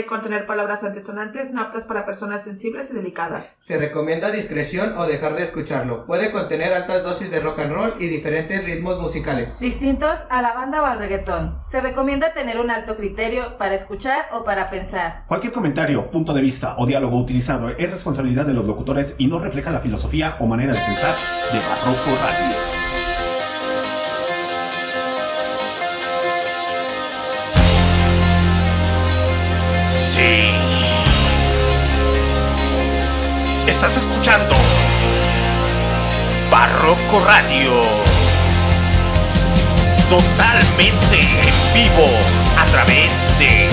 Puede contener palabras antisonantes no aptas para personas sensibles y delicadas. Se recomienda discreción o dejar de escucharlo. Puede contener altas dosis de rock and roll y diferentes ritmos musicales. Distintos a la banda o al reggaetón. Se recomienda tener un alto criterio para escuchar o para pensar. Cualquier comentario, punto de vista o diálogo utilizado es responsabilidad de los locutores y no refleja la filosofía o manera de pensar de Barroco Radio. Estás escuchando Barroco Radio. Totalmente en vivo a través de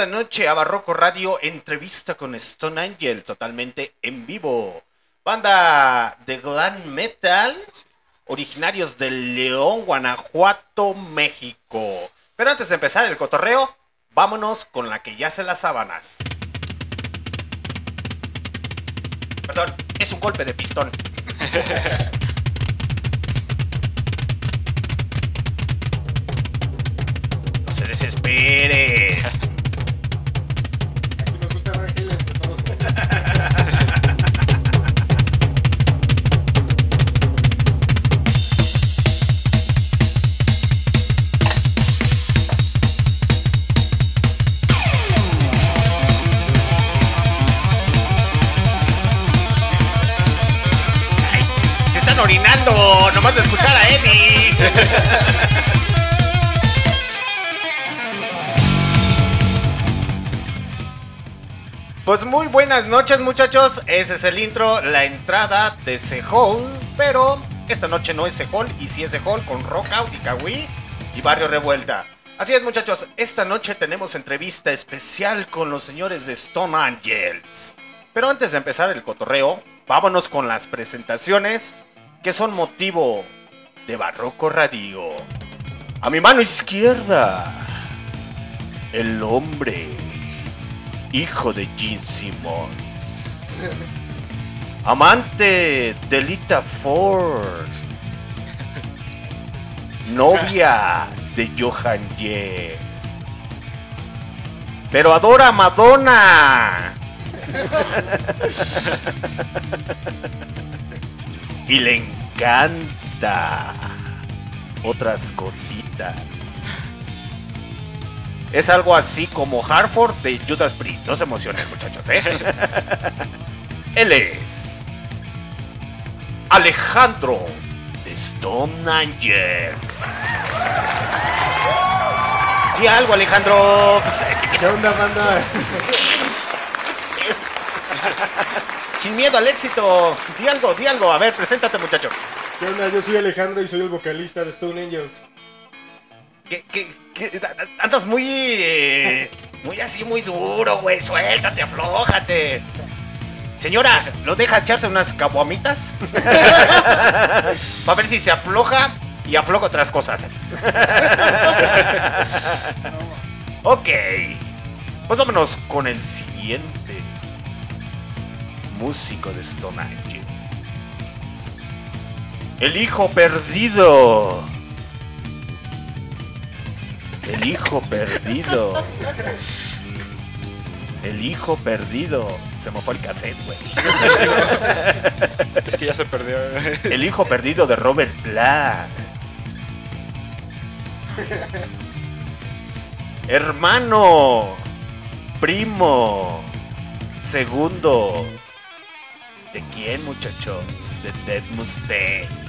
esta noche a Barroco Radio, entrevista con Stone Angel, totalmente en vivo. Banda de glam metal, originarios de León, Guanajuato, México. Pero antes de empezar el cotorreo, vámonos con la que ya se las sábanas. Perdón, es un golpe de pistón. No se desespere. Pues muy buenas noches muchachos, ese es el intro, la entrada de Sehol, pero esta noche no es Sehol y sí es Sehol con Rockout y Kawi y Barrio Revuelta. Así es muchachos, esta noche tenemos entrevista especial con los señores de Stone Angels. Pero antes de empezar el cotorreo, vámonos con las presentaciones que son motivo de Barroco Radio. A mi mano izquierda, el hombre, hijo de Gene Simmons, amante de Lita Ford, novia de Johan Ye, pero adora a Madonna. y le encanta otras cositas. Es algo así como Hartford de Judas Priest. No se emocionen, muchachos, ¿eh? Él es Alejandro de Stone Angels. Y algo, Alejandro. ¿Qué onda, banda? sin miedo al éxito. Di algo, di algo. A ver, preséntate, muchacho. ¿Qué onda? Yo soy Alejandro y soy el vocalista de Stone Angels. ¿Qué, qué, qué? Andas muy. eh, muy así, muy duro, güey. Suéltate, aflójate. Señora, ¿lo deja echarse unas caguamitas? Para ver si se afloja y afloja otras cosas. ok. Pues vámonos con el siguiente músico de Stone Angel. El hijo perdido. El hijo perdido. El hijo perdido. Se fue el cassette, güey. Es que ya se perdió. El hijo perdido de Robert Black. Hermano. Primo. Segundo. ¿De quién, muchachos? De Dead Mustaine.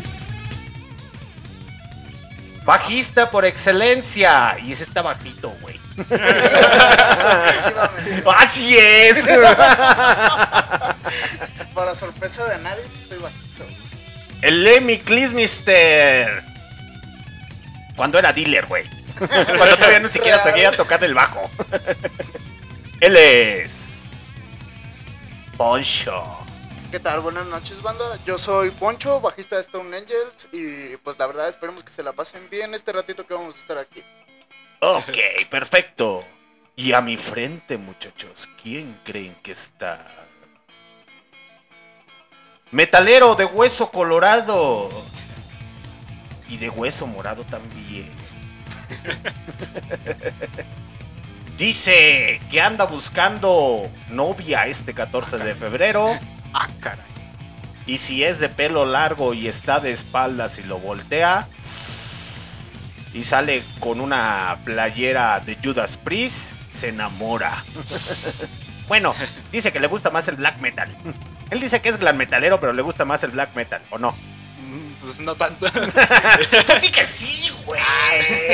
Bajista por excelencia. Y ese está bajito, güey. Así es. Para sorpresa de nadie, estoy bajito. El Lemmy Klismister. Cuando era dealer, güey. Cuando todavía ni siquiera sabía tocar el bajo. Él es. Poncho. ¿Qué tal? Buenas noches, banda. Yo soy Poncho, bajista de Stone Angels. Y pues la verdad, esperemos que se la pasen bien este ratito que vamos a estar aquí. Ok, perfecto. Y a mi frente, muchachos, ¿quién creen que está? Metalero de hueso colorado. Y de hueso morado también. Dice que anda buscando novia este 14 de febrero. Ah, caray. Y si es de pelo largo y está de espaldas y lo voltea. Y sale con una playera de Judas Priest, se enamora. bueno, dice que le gusta más el black metal. Él dice que es glam metalero, pero le gusta más el black metal, ¿o no? Mm, Pues no tanto. Tú di que sí, güey.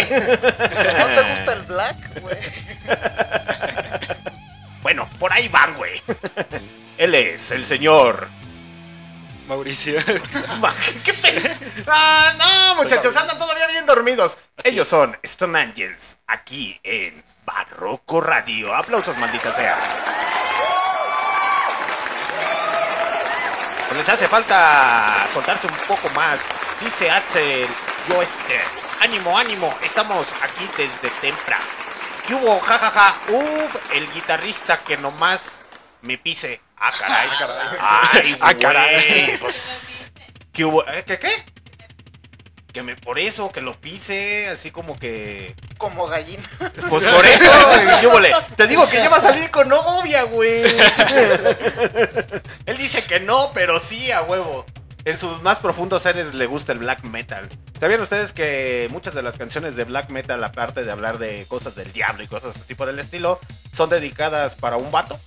¿No te gusta el black, güey? Bueno, por ahí van, güey. Él es el señor. Mauricio. Ma- ¿Qué pe- Ah, no, muchachos, andan todavía bien dormidos. Así Ellos son Stone Angels, aquí en Barroco Radio. Aplausos, maldita sea. Pues les hace falta soltarse un poco más. Dice Axel Joester. Ánimo, ánimo, estamos aquí desde temprano. ¿Qué hubo? Ja, ja, ja. Uf, el guitarrista que nomás me pise. Ah, caray. Ay, Ah, caray. Pues, ¿qué hubo? ¿Eh, ¿Qué, qué? Que me, por eso, que lo pise, así como que... Como gallina. Pues por eso, ¿qué hubo le? Te digo que ya va a salir con novia, güey. Él dice que no, pero sí, a huevo. En sus más profundos seres le gusta el black metal. ¿Sabían ustedes que muchas de las canciones de black metal, aparte de hablar de cosas del diablo y cosas así por el estilo, son dedicadas para un vato?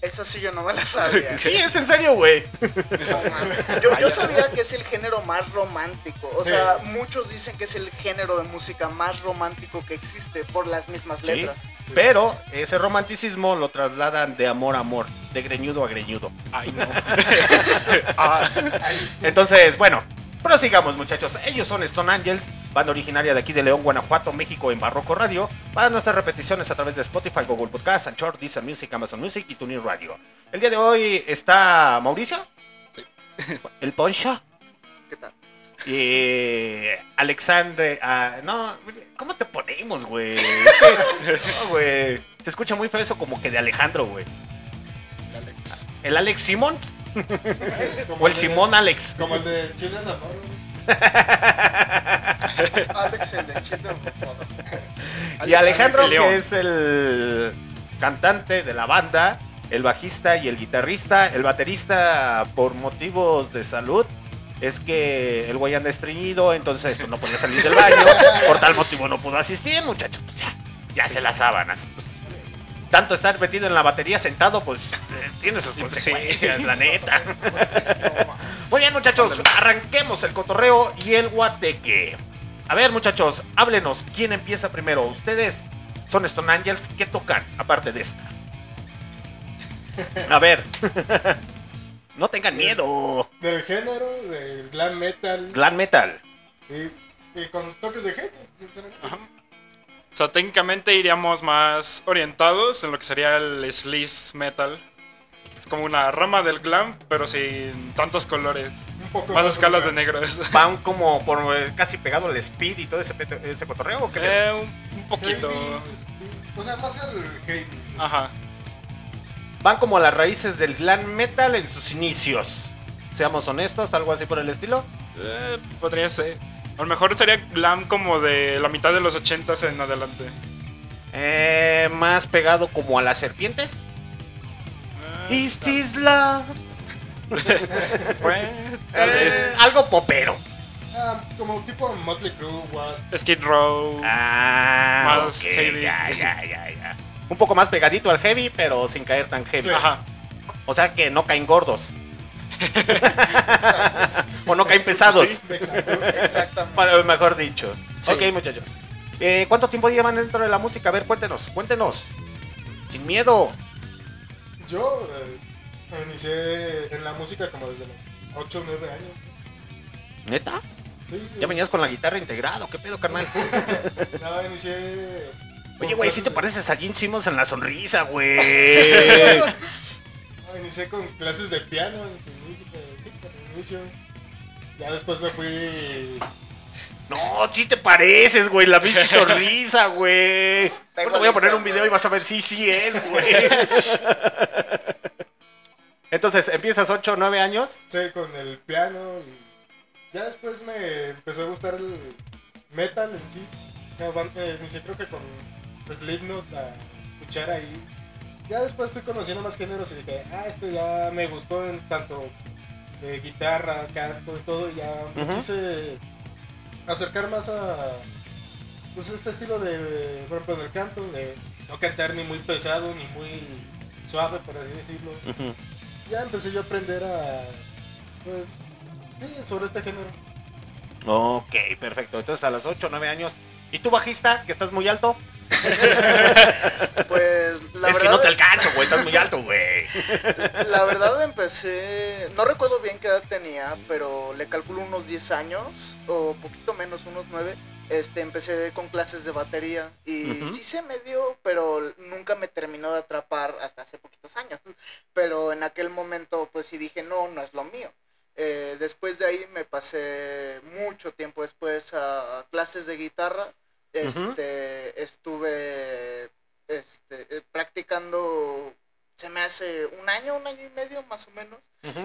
Esa sí yo no me la sabía. Sí, es en serio, güey. No, yo, yo sabía que es el género más romántico. O Sí. sea, muchos dicen que es el género de música más romántico que existe por las mismas Sí, letras. Pero ese romanticismo lo trasladan de amor a amor, de greñudo a greñudo. Ay, no. Ah, Entonces, bueno, prosigamos muchachos. Ellos son Stone Angels, banda originaria de aquí de León, Guanajuato, México, en Barroco Radio. Para nuestras repeticiones a través de Spotify, Google Podcast, Anchor, Deezer Music, Amazon Music y TuneIn Radio. El día de hoy está Mauricio. Sí. El Poncho. ¿Qué tal? Y Alexandre. ah, no, ¿cómo te ponemos, güey? No, güey. Se escucha muy feo eso como que de Alejandro, güey. Alex. ¿El Alex Simmons? Como ¿O el Simón Alex? Como el de Chile Navarro. Alex, el de Chile. Y Alejandro, que es el cantante de la banda, el bajista y el guitarrista, el baterista por motivos de salud. Es que el güey anda estreñido, entonces pues, no podía salir del baño. Por tal motivo no pudo asistir, muchachos. Pues ya, ya se las sábanas. Pues, tanto estar metido en la batería sentado, pues eh, tiene sus Sí. consecuencias, la neta. Muy bien, muchachos, arranquemos el cotorreo y el guateque. A ver, muchachos, háblenos. ¿Quién empieza primero? Ustedes son Stone Angels. ¿Qué tocan aparte de esta? A ver. no tengan miedo. Del género, del glam metal. Glam metal. Y, y con toques de genio. sinceramente. Ajá. O sea, técnicamente iríamos más orientados en lo que sería el sleaze metal. Es como una rama del glam, pero sin tantos colores. Más escalas de negros. Van como por eh, casi pegado al speed y todo ese, ese cotorreo. ¿o qué? Eh, un, un poquito. Heavy, O sea, más el heavy. Ajá. Van como a las raíces del glam metal en sus inicios. Seamos honestos, algo así por el estilo. Eh, podría ser. A lo mejor sería glam como de la mitad de los 80s en adelante. Eh, más pegado como a las serpientes. Eh, Is this love? Pues, tal Eh, vez. algo popero. Ah, como tipo Motley Crue, Wasp. Skid Row. Ah, Más heavy. Ya, ya, ya, ya. Un poco más pegadito al heavy, pero sin caer tan heavy. Sí. Ajá. O sea que no caen gordos. o no caen pesados. Sí. Exacto. Exactamente. Para- mejor dicho. Sí. Ok, muchachos. Eh, ¿Cuánto tiempo llevan dentro de la música? A ver, cuéntenos, cuéntenos. Sin miedo. Yo eh, me inicié en la música como desde los 8 o 9 años. ¿Neta? Sí, Ya venías con la guitarra integrada, ¿o ¿qué pedo, carnal? No, inicié. Oye, güey, sí te pareces a Gene Simmons en la sonrisa, güey. no, inicié con clases de piano en su inicio. Sí, el inicio. Ya después me fui. No, sí te pareces, güey. La pinche sonrisa, güey. Ahorita voy a poner un video y vas a ver si sí es, güey. Entonces, empiezas 8 o 9 años. Sí, con el piano. Y ya después me empezó a gustar el metal en sí. Eh, inicié creo que con Slipknot a escuchar ahí. Ya después fui conociendo más géneros y dije, ah, este ya me gustó en tanto de guitarra, canto y todo. Y ya me Ujú. quise acercar más a pues este estilo de, por ejemplo, en el canto, de no cantar ni muy pesado ni muy suave, por así decirlo. Ya empecé yo a aprender a, pues, sí, sobre este género. Ok, perfecto. Entonces, a los 8 o 9 años. ¿Y tú, bajista, que estás muy alto? Pues la es verdad, que no te alcanzo, güey, estás muy alto, güey. la verdad empecé, no recuerdo bien qué edad tenía, pero le calculo unos 10 años o poquito menos, unos 9. Este, empecé con clases de batería y sí se me dio, pero nunca me terminó de atrapar hasta hace poquitos años. Pero en aquel momento pues sí dije, no, no es lo mío. Eh, después de ahí me pasé mucho tiempo después a clases de guitarra. Este, estuve este, eh, practicando, se me hace un año, un año y medio más o menos,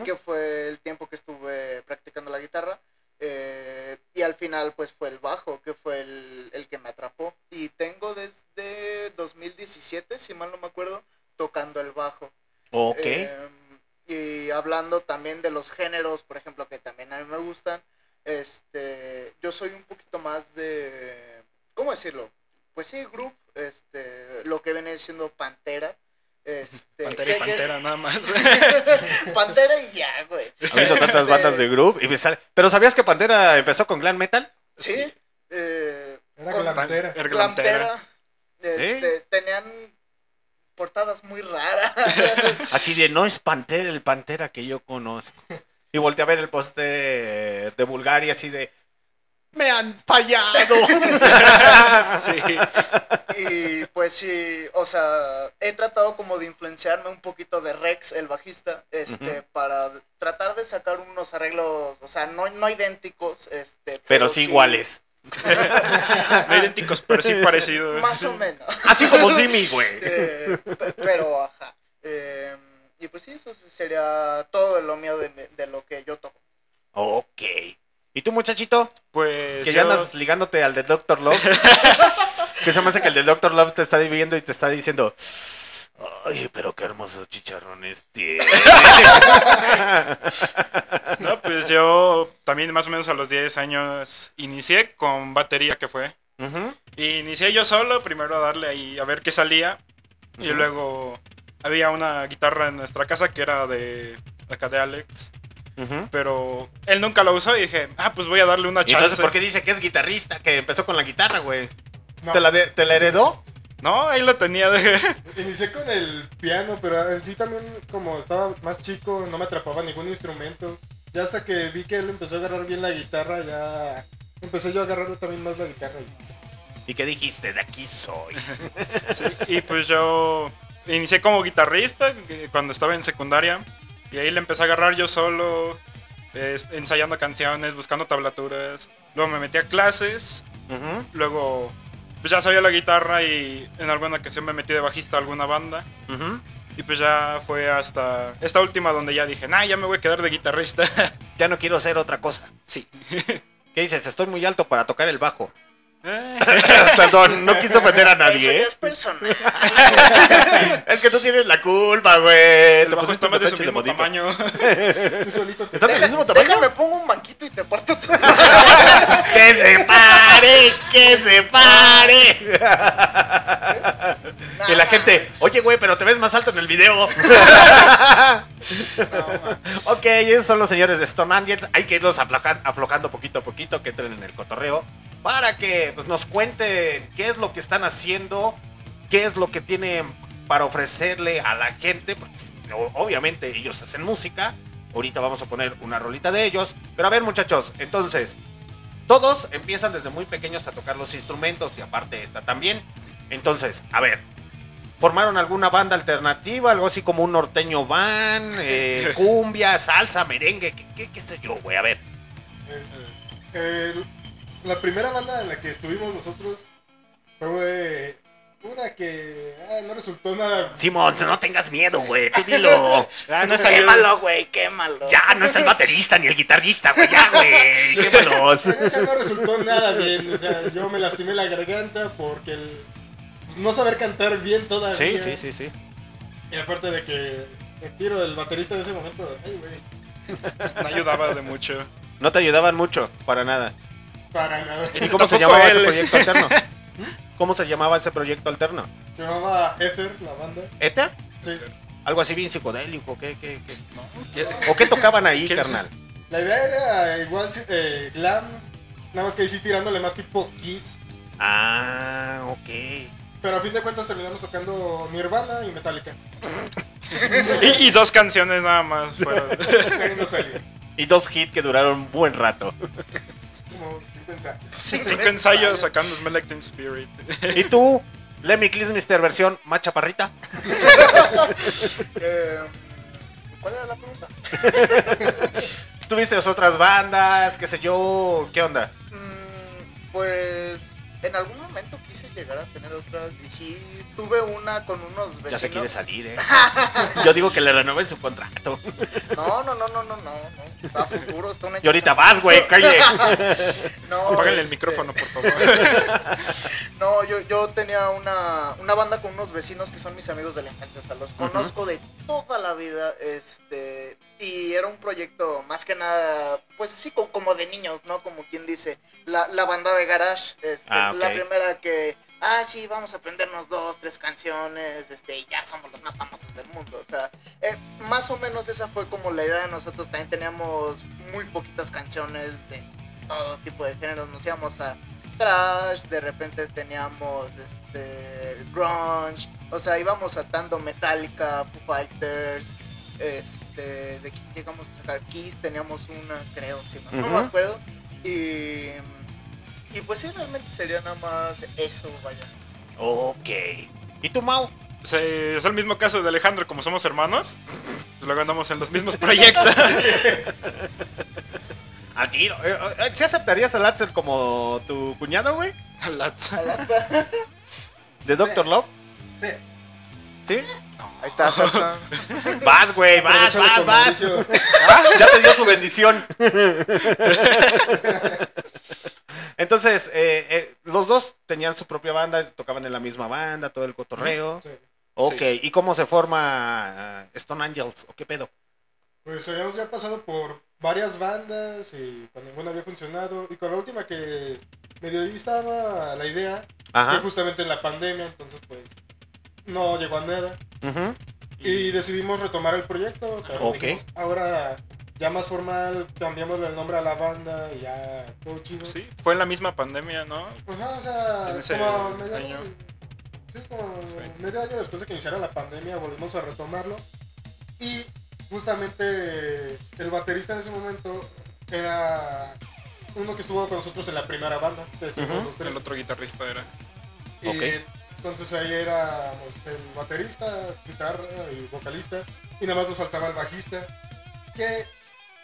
que fue el tiempo que estuve practicando la guitarra. Eh, y al final pues fue el bajo, que fue el, el que me atrapó. Y tengo desde 2017, si mal no me acuerdo, tocando el bajo. Ok. Eh, y hablando también de los géneros, por ejemplo, que también a mí me gustan, este, yo soy un poquito más de, ¿cómo decirlo? Pues sí, group, este, lo que viene siendo Pantera. Este, Pantera y que- que- Pantera, nada más. Pantera y ya, güey. Habiendo tantas Este, bandas de group y me sale... ¿Pero sabías que Pantera empezó con glam metal? Sí, eh, Era con glantera. Era glantera. Glantera, este, tenían portadas muy raras. Así de, no es Pantera el Pantera que yo conozco. Y volteé a ver el poste de Bulgaria así de, me han fallado. sí. Y pues sí, o sea, he tratado como de influenciarme un poquito de Rex, el bajista, este, para tratar de sacar unos arreglos, o sea, no, no idénticos, este, Pero sí iguales. No idénticos, pero sí parecidos. Más o menos. Así como Simi, güey. Eh, pe- pero, ajá. Eh, y pues sí, eso sería todo lo mío de, de lo que yo toco. Ok. ¿Y tú, muchachito? Pues Que yo- ya andas ligándote al de Doctor Love. que se me hace que el de Doctor Love te está viendo y te está diciendo... Ay, pero qué hermosos chicharrones tiene. No, pues yo también más o menos a los 10 años inicié con batería que fue. Y inicié yo solo, primero a darle ahí a ver qué salía. Y luego había una guitarra en nuestra casa que era de acá de Alex. Ujú. Pero él nunca la usó y dije, ah, pues voy a darle una ¿Y chance. entonces por qué dice que es guitarrista? Que empezó con la guitarra, güey. No, ¿Te, la de- ¿Te la heredó? No, ahí la tenía de... inicié con el piano, pero en sí también, como estaba más chico, no me atrapaba ningún instrumento. Ya hasta que vi que él empezó a agarrar bien la guitarra, ya empecé yo a agarrar también más la guitarra. y- ¿Y qué dijiste? De aquí soy. Sí, y pues yo inicié como guitarrista que- cuando estaba en secundaria. Y ahí le empecé a agarrar yo solo, ensayando canciones, buscando tablaturas. Luego me metí a clases. Luego pues ya sabía la guitarra y en alguna ocasión me metí de bajista a alguna banda. Y pues ya fue hasta esta última donde ya dije, nah, ya me voy a quedar de guitarrista. Ya no quiero hacer otra cosa. sí. ¿Qué dices? Estoy muy alto para tocar el bajo. Perdón, no quise ofender a Eso nadie. ya ¿eh? es personal. Es que tú tienes la culpa, güey. Te pusiste más de su mismo modito. tamaño. Tú solito te... ¿Están del mismo tamaño? Déjame pongo un banquito y te parto todo. ¡Que se pare! ¡Que se pare! Y la gente, oye, güey, pero te ves más alto en el video. ok, esos son los señores de Stone Angels. Hay que irlos aflojan- aflojando poquito a poquito, que entren en el cotorreo. Para que pues, nos cuenten qué es lo que están haciendo, qué es lo que tienen para ofrecerle a la gente. Porque obviamente ellos hacen música. Ahorita vamos a poner una rolita de ellos. Pero a ver, muchachos, entonces, todos empiezan desde muy pequeños a tocar los instrumentos y aparte esta también. Entonces, a ver, ¿formaron alguna banda alternativa? Algo así como un norteño van, eh, cumbia, salsa, merengue, qué, qué, qué sé yo, güey, a ver. Es, eh, la primera banda en la que estuvimos nosotros fue una que ah, no resultó nada. Simón, no tengas miedo, güey, tú dilo. Ah, no salió. Quémalo, güey, quémalo. Ya, no está el baterista ni el guitarrista, güey, ya, güey, quémalos. En esa no resultó nada bien. O sea, yo me lastimé la garganta porque el no saber cantar bien todavía. Sí, sí, sí, sí. Y aparte de que el tiro del baterista de ese momento, ay, güey, No ayudaba de mucho. No te ayudaban mucho, para nada. Para nada. ¿Y cómo se llamaba ese proyecto alterno? ¿Cómo se llamaba ese proyecto alterno? Se llamaba Ether, la banda. ¿Ether? Sí. Algo así bien psicodélico, ¿qué, qué, qué? ¿O qué tocaban ahí, ¿Qué es? carnal? La idea era igual eh, glam, nada más que ahí sí tirándole más tipo Kiss. Ah, ok. Pero a fin de cuentas terminamos tocando Nirvana y Metallica. Y, y dos canciones nada más fueron. No. Y dos hits que duraron un buen rato. Como Cinco ensayos sacando Smell Like Teen Spirit. ¿Y tú? Lemmy Mister versión más chaparrita. Eh, ¿Cuál era la pregunta? ¿Tuviste otras bandas? ¿Qué sé yo? ¿Qué onda? Mm, pues en algún momento quise llegar a tener otras y sí tuve una con unos vecinos. Ya se quiere salir, ¿eh? Yo digo que le renueven su contrato. No, no, no, no, no, no. A futuro está una Y ahorita vas, güey, calle. No, Apáganle el este, micrófono, por favor. No, yo, yo tenía una, una banda con unos vecinos que son mis amigos de la infancia, los conozco de toda la vida, este, y era un proyecto más que nada, pues así co- como de niños, ¿no? Como quien dice, la, la banda de garage, este, Ah, la primera que, ah, sí, vamos a aprendernos dos, tres canciones, este, y ya somos los más famosos del mundo, o sea, eh, más o menos esa fue como la idea. De nosotros, también teníamos muy poquitas canciones de todo tipo de géneros, nos íbamos a trash, de repente teníamos este grunge, o sea, íbamos saltando Metallica, Foo Fighters, este, de quién llegamos a sacar Kiss, teníamos una, creo, si no, me acuerdo, y, y pues sí, realmente sería nada más eso, vaya. Ok. ¿Y tú, Mau? Es el mismo caso de Alejandro, como somos hermanos. Pues luego andamos en los mismos proyectos. A tiro. Eh, eh, ¿Sí aceptarías a Latzer como tu cuñado, güey? ¿De Doctor Love? Sí. ¿Sí? Ahí está, Salsa. Vas, güey, vas, vas, vas. Ah, Ya te dio su bendición. Entonces, eh, eh, los dos tenían su propia banda, tocaban en la misma banda, todo el cotorreo. Sí. Ok, ¿y cómo se forma eh, Stone Angels? ¿O qué pedo? Pues habíamos ya pasado por varias bandas y con ninguna había funcionado. Y con la última que medio ahí estaba la idea, que Ajá. justamente en la pandemia, entonces pues no llegó a nada. Ujú. Y decidimos retomar el proyecto, pero dijimos, ahora ya más formal, cambiamos el nombre a la banda y ya todo chido. Sí, fue en la misma pandemia, ¿no? Pues no, o sea, como a mediados, año. sí, como medio año después de que iniciara la pandemia volvimos a retomarlo y justamente el baterista en ese momento era uno que estuvo con nosotros en la primera banda. El otro guitarrista era. Y Ok. Entonces ahí éramos el baterista, guitarra y vocalista. Y nada más nos faltaba el bajista. Que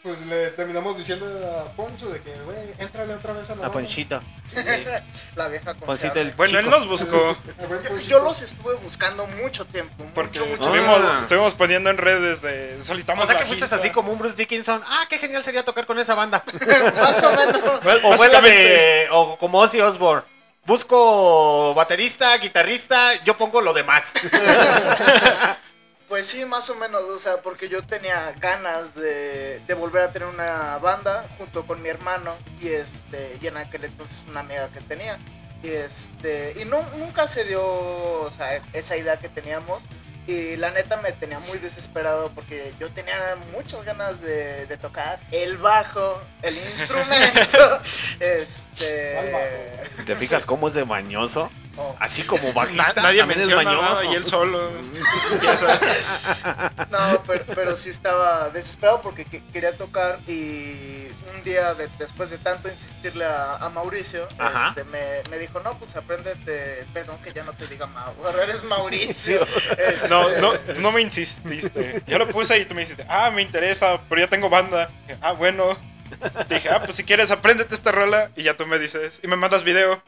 pues le terminamos diciendo a Poncho de que, güey, éntrale otra vez a la A banda". Ponchito. Sí, sí. La vieja Poncito confiable. el Bueno, él nos buscó. Yo, Ponchito. yo los estuve buscando mucho tiempo. Porque mucho estuvimos, Ah. estuvimos poniendo en redes de solicitamos O sea que fuiste así como un Bruce Dickinson. Ah, qué genial sería tocar con esa banda. Más o menos. O fue la de. O como Ozzy Osbourne. Busco baterista, guitarrista, yo pongo lo demás. Pues sí, más o menos, o sea, porque yo tenía ganas de, volver a tener una banda junto con mi hermano y este y en aquel entonces una amiga que tenía y este y no nunca se dio, esa idea que teníamos y la neta me tenía muy desesperado porque yo tenía muchas ganas de, de tocar el bajo, el instrumento, este. ¿Te fijas cómo es de mañoso? Oh, Así como Na- bajista. nadie menciona nada y él solo. No, pero, pero sí estaba desesperado porque que- quería tocar y un día de- después de tanto insistirle a, a Mauricio, este, me, me dijo, no, pues apréndete, perdón que ya no te diga Mau, ahora eres Mauricio. Este, No, no, tú no me insististe. Yo lo puse y tú me dijiste, ah, me interesa, pero ya tengo banda. Ah, bueno. Te dije, ah, pues si quieres, apréndete esta rola. Y ya tú me dices, y me mandas video.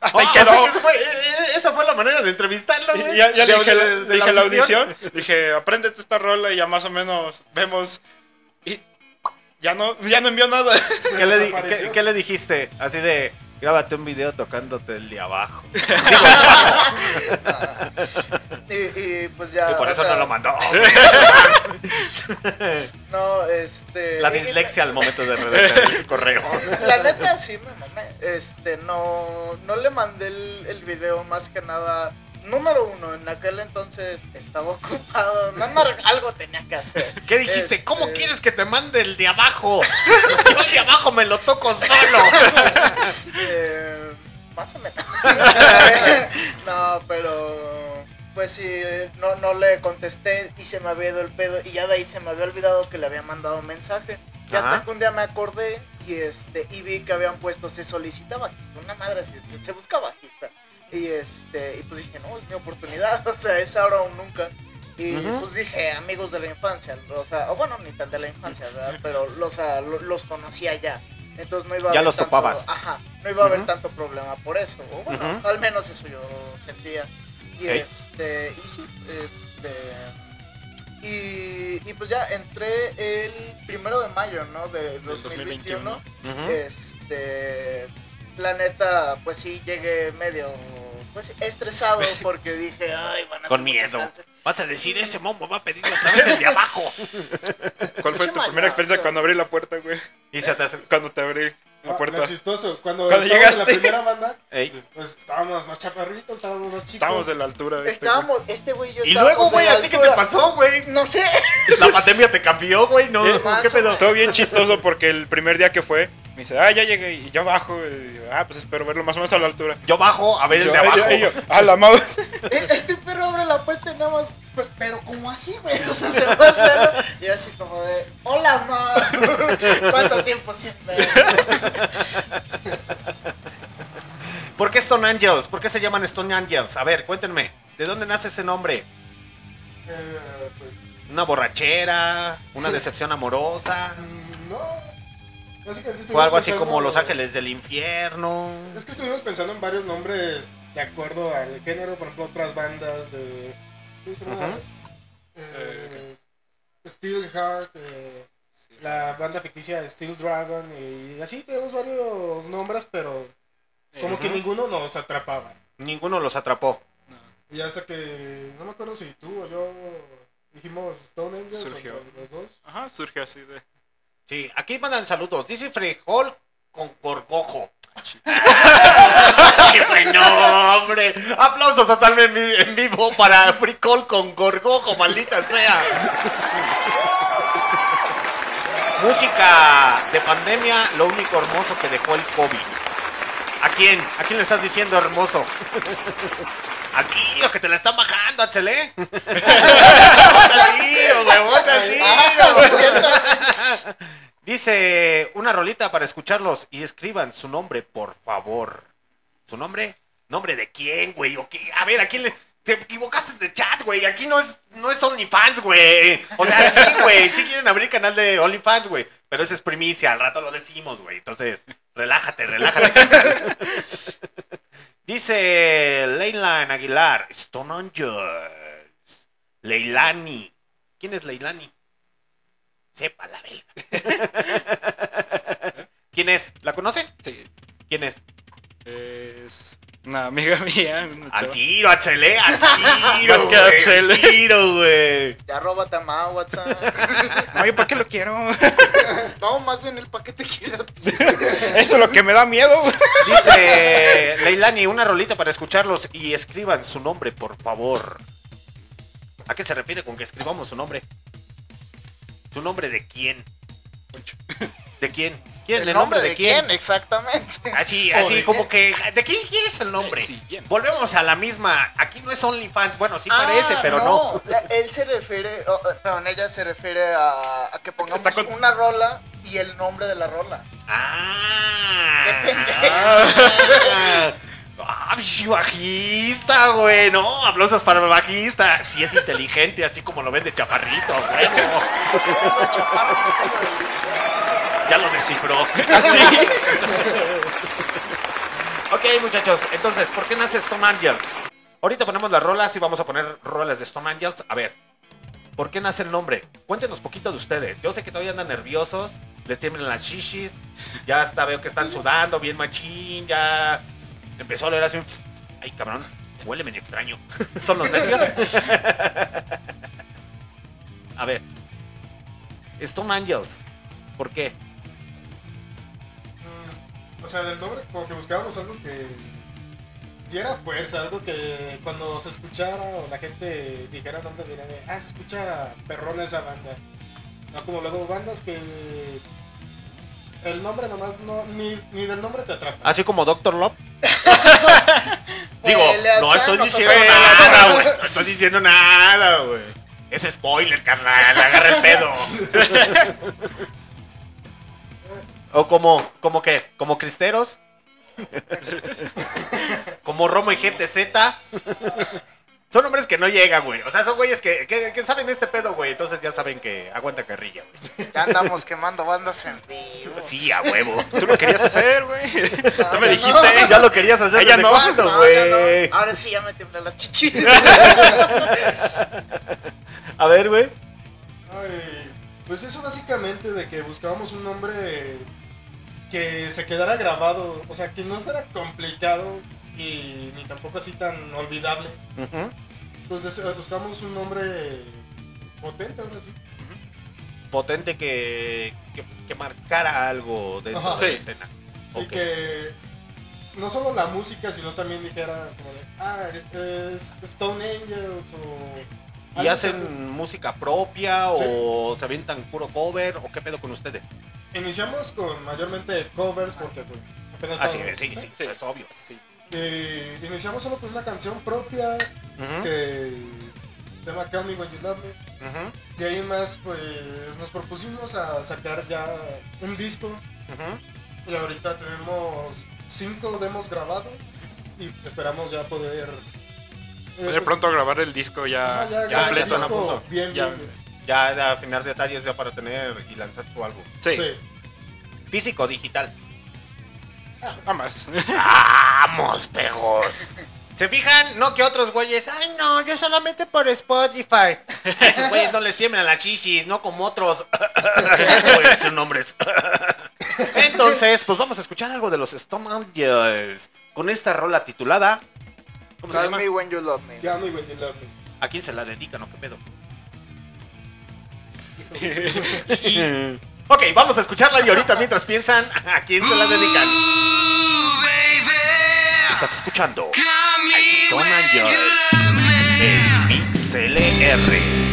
Hasta ahí Ah, quedó. o sea que eso fue- esa fue la manera de entrevistarlo, Y güey. ya, ya De- dije, de- de dije la audición, dije, apréndete esta rola y ya más o menos vemos. Y ya no, ya no envió nada. Se ¿Qué le, di- desapareció. qué- qué le dijiste? Así de, grábate un video tocándote el de abajo. y, y, pues ya. y por eso sea, no lo mandó. No, este. La dislexia al momento de redactar el correo. La neta sí me mamé. Este, no, no le mandé el, el video más que nada. Número uno, en aquel entonces estaba ocupado. Nada más algo tenía que hacer. ¿Qué dijiste? Este, ¿Cómo quieres que te mande el de abajo? Yo el de abajo me lo toco solo. Eh, menos. No, pero pues sí, no, no le contesté y se me había ido el pedo y ya de ahí se me había olvidado que le había mandado un mensaje. Y Ajá. hasta que un día me acordé y este y vi que habían puesto se solicita bajista, una madre se, se busca bajista. Y este y pues dije, "No, es mi oportunidad, o sea, es ahora o nunca." Y pues dije, amigos de la infancia, o sea, o bueno, ni tan de la infancia, ¿verdad? Pero los, o sea, lo- los conocía ya. Entonces no iba a Ya haber los tanto- topabas. Ajá, no iba a haber tanto problema por eso. O bueno, al menos eso yo sentía. Y este, y sí, este. Y, y pues ya entré el primero de mayo, ¿no? De Del 2021. 2021. Ujú. Este. La neta, pues sí, llegué medio. Pues estresado porque dije, ay, van a Con miedo. canciones". Vas a decir, ese momo va a pedir otra vez el de abajo. ¿Cuál fue Qué tu primera experiencia cuando abrí la puerta, güey? Y se te hace... Cuando te abrí la puerta. Lo chistoso, cuando, Cuando estábamos en la llegaste. primera banda, Ey. pues estábamos más chaparritos, estábamos más chicos. Estábamos de la altura. de este, Estábamos, este güey y yo Y luego, güey, en ¿a ti qué te pasó, güey? No sé. La pandemia te cambió, güey, ¿no? ¿Qué pedo? Estuvo bien chistoso porque el primer día que fue, me dice, ah, ya llegué, y yo bajo, y yo, ah, pues espero verlo más o menos a la altura. Yo bajo a ver el de "Ay, abajo. yo, ah, la mouse. E- Este perro abre la puerta y nada más, pe- pero como así, güey, o sea, se va al suelo y así como de, hola, ma, ¿cuánto tiempo ver? ¿Por qué Stone Angels? ¿Por qué se llaman Stone Angels? A ver, cuéntenme. ¿De dónde nace ese nombre? Eh, pues, ¿Una borrachera? ¿Una decepción amorosa? mm, no. Básicamente ¿O algo así pensando- como Los Ángeles del Infierno? Es que estuvimos pensando en varios nombres de acuerdo al género, por ejemplo, otras bandas de. Ujú. Eh, Steel Heart, eh, la banda ficticia de Steel Dragon, y así tenemos varios nombres, pero como que ninguno nos atrapaba. Ninguno los atrapó. Y hasta que, no me acuerdo si tú o yo dijimos Stone Angels Surgió. o entre los dos. Ajá, surge así de. Sí, aquí mandan saludos. Dice Frejol con gorgojo. ¡Qué buen nombre! Aplausos totalmente en vivo para Fricol con gorgojo, maldita sea. Música de pandemia, lo único hermoso que dejó el COVID. ¿A quién? ¿A quién le estás diciendo hermoso? A ti, lo que te la están bajando, Axel, ¿eh? ¡Ponte al tiro, güey! ¡Ponte al tiro! Dice una rolita para escucharlos y escriban su nombre, por favor. ¿Su nombre? ¿Nombre de quién, güey? ¿O qué? A ver, ¿a quién le.? Te equivocaste de chat, güey. Aquí no es, no es OnlyFans, güey. O sea, sí, güey. Sí quieren abrir canal de OnlyFans, güey. Pero eso es primicia. Al rato lo decimos, güey. Entonces, relájate, relájate. Dice Leylan Aguilar. Stone Angels. Leilani. ¿Quién es Leilani? Sepa la verga. ¿Quién es? ¿La conocen? Sí. ¿Quién es? Es una amiga mía. una Al chava. tiro, Axelé, al tiro. Más que güey, Axel. Al tiro, güey. Ya róbate Ma, WhatsApp. Oye, ¿para qué lo quiero? No, más bien el paquete quiero. Eso es lo que me da miedo. Dice Leilani, una rolita para escucharlos y escriban su nombre, por favor. ¿A qué se refiere con que escribamos su nombre? ¿Su nombre de quién? ¿De quién? ¿Quién? ¿El, nombre de quién? Exactamente. Así, ¿O así de como que. ¿De quién quieres el nombre? Sí, ¿quién? Volvemos a la misma. Aquí no es OnlyFans. Bueno, sí Ah, parece, pero no. La- él se refiere, oh, perdón, ella se refiere a, a que pongamos con- una rola y el nombre de la rola. Ah. Qué. Ah, bichi bajista, güey. No, aplausos para el bajista. Sí es inteligente, así como lo ven de chaparrito, güey. Ya lo descifró. Así. Ok, muchachos, entonces, ¿por qué nace Stone Angels? Ahorita ponemos las rolas y vamos a poner rolas de Stone Angels. A ver, ¿por qué nace el nombre? Cuéntenos poquito de ustedes. Yo sé que todavía andan nerviosos, les tiemblan las shishis, ya hasta veo que están sudando bien machín, ya empezó a oler así. Ay, cabrón, huele medio extraño. ¿Son los nervios? a ver, Stone Angels, ¿por qué? Mm, O sea, del nombre, como que buscábamos algo que diera fuerza, algo que cuando se escuchara o la gente dijera el nombre, diría de, ah, se escucha perrona esa banda. No como luego bandas que el nombre nomás no, ni, ni del nombre te atrapa. Así como Doctor Love. Digo, no estoy diciendo nada, güey. No estoy diciendo nada, güey. Es spoiler, carnal. Agarra el pedo. o como, como que, como cristeros. como Romo y GTZ. Son hombres que no llegan, güey. O sea, son güeyes que, que, que saben este pedo, güey. Entonces ya saben que aguanta carrilla, güey. Ya andamos quemando bandas en vivo. Sí, a huevo. Tú lo querías hacer, güey. No me no, dijiste. Ya lo querías hacer Ella desde no. cuándo, No, güey. ya no. Ahora sí ya me tiemblan las chichis. A ver, güey. Ay, pues eso básicamente de que buscábamos un nombre que se quedara grabado, o sea, que no fuera complicado y ni tampoco así tan olvidable. Ujú. Entonces eh, buscamos un nombre potente ahora sí. Potente que, que, que marcara algo dentro Ajá. de la Sí. escena. Así Ok. que no solo la música, sino también dijera como de, ah, es Stone Angels o... ¿Y hacen música propia o se avientan puro cover o qué pedo con ustedes? Iniciamos con mayormente covers porque pues apenas Ah, sí, sí, sí, es obvio. Sí. Eh, iniciamos solo con una canción propia que se llama Call Me When You Love Me. De ahí en más, pues nos propusimos a sacar ya un disco y ahorita tenemos cinco demos grabados y esperamos ya poder. eh, pues, pronto grabar el disco ya, ya, ya completo. disco. Bien, Ya. bien, bien. Ya de afinar detalles ya para tener y lanzar su álbum. Sí, Sí. Físico digital. Ambas. ¡Vamos, pegos! ¿Se fijan? No que otros güeyes. Ay, no, yo solamente por Spotify. A esos güeyes no les tiemblan las chichis, no como otros. Voy a decir nombres. Entonces, pues vamos a escuchar algo de los Stone Angels. Con esta rola titulada. ¿Cómo se Call llama? me when you love me. Call Me When You Love Me. ¿A quién se la dedican o qué pedo? ok, vamos a escucharla y ahorita mientras piensan a quién se la dedican. Estás escuchando a Stone Angels en XLR.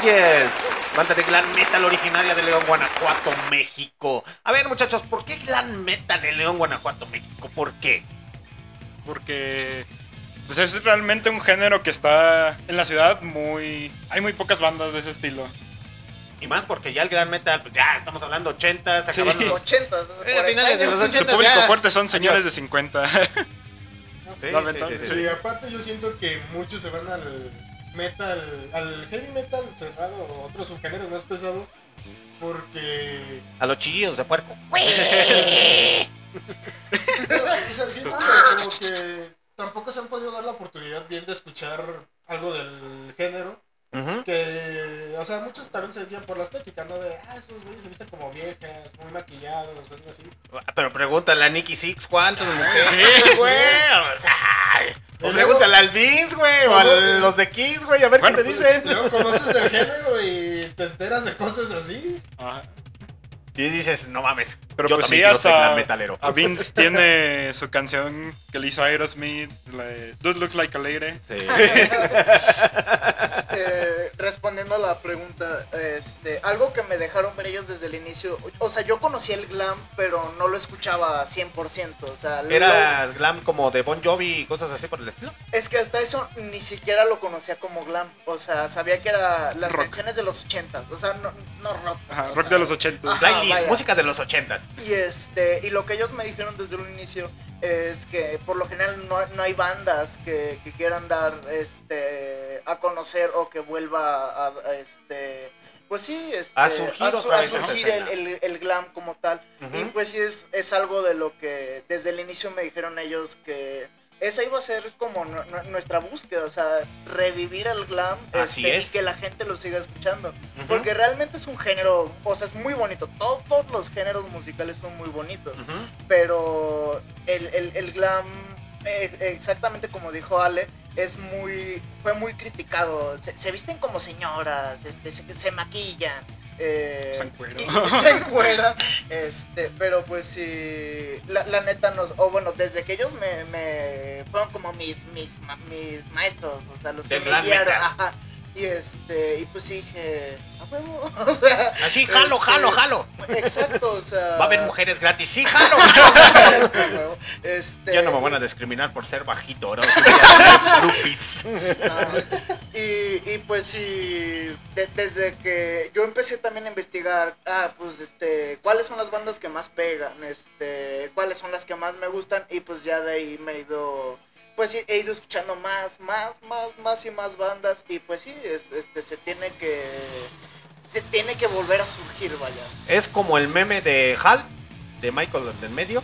Angels. Banda de glam metal originaria de León, Guanajuato, México. A ver, muchachos, ¿por qué glam metal de León, Guanajuato, México? ¿Por qué? Porque pues es realmente un género que está en la ciudad muy... Hay muy pocas bandas de ese estilo. Y más porque ya el glam metal, pues ya estamos hablando 80, se Sí. acabaron los 80, Eh, finales de los Su 80. público ya. fuerte son señores de 50. Sí, Lamentablemente. sí, sí, sí. Sí, aparte yo siento que muchos se van al metal, al heavy metal cerrado o otros subgéneros más pesados porque A los chillidos de puerco. Pero, o sea, siento que como que tampoco se han podido dar la oportunidad bien de escuchar algo del género. Que, o sea, muchos también se guían por la estética, ¿no? De, ah, esos güeyes se visten como viejas, muy maquillados, algo así. Pero pregúntale a Nicky Six cuántas mujeres. Sí, güey. O sea, o pregúntale al Vince, güey, o a los de Kiss, güey, a ver Bueno, qué te pues, dicen. Luego conoces del género y te enteras de cosas así. Ajá. Y dices, no mames, Pero yo pues también sí, quiero ser hasta gran metalero. a Vince tiene su canción que le hizo Aerosmith, la de Dude Looks Like a Lady. Sí. Eh, respondiendo a la pregunta, este, algo que me dejaron ver ellos desde el inicio, o sea, yo conocí el glam, pero no lo escuchaba 100%, o sea, lo- ¿Eras glam como de Bon Jovi y cosas así por el estilo? es que hasta eso ni siquiera lo conocía como glam, o sea, sabía que era las Rock. canciones de los 80, o sea, no, no rock. Ajá, rock sea, de los 80. Ajá, Blind East, vaya. música de los ochentas. Y este, y lo que ellos me dijeron desde un inicio es que por lo general no, no hay bandas que, que quieran dar este a conocer o que vuelva a, a, este pues sí, este, A surgir su- a el, el- el glam como tal. Y pues sí es, es algo de lo que desde el inicio me dijeron ellos que esa iba a ser como nu- nu- nuestra búsqueda, o sea, revivir el glam Así este, es. y que la gente lo siga escuchando. Porque realmente es un género, o sea, es muy bonito. Todo- todos los géneros musicales son muy bonitos. Pero el, el- el glam, eh, exactamente como dijo Ale, es muy, fue muy criticado. Se, se visten como señoras, este, se, se maquillan. Eh, Se encueran. y- se este, pero pues sí, la, la neta nos, o bueno, desde que ellos me, me fueron como mis, mis, mis maestros, o sea, los que De me guiaron, ajá, y este, y pues sí dije, a huevo, o sea, Así, jalo, este, jalo, jalo. Exacto, o sea. Va a haber mujeres gratis. Sí, jalo, jalo, jalo. Este, Ya no me van a discriminar por ser bajito, no. Y, y pues sí, de- desde que yo empecé también a investigar, ah, pues este, cuáles son las bandas que más pegan, este, cuáles son las que más me gustan, y pues ya de ahí me he ido, pues sí, he ido escuchando más, más, más, más y más bandas, y pues sí, es- este, se tiene que, se tiene que volver a surgir, vaya. Es como el meme de Hal, de Michael del medio.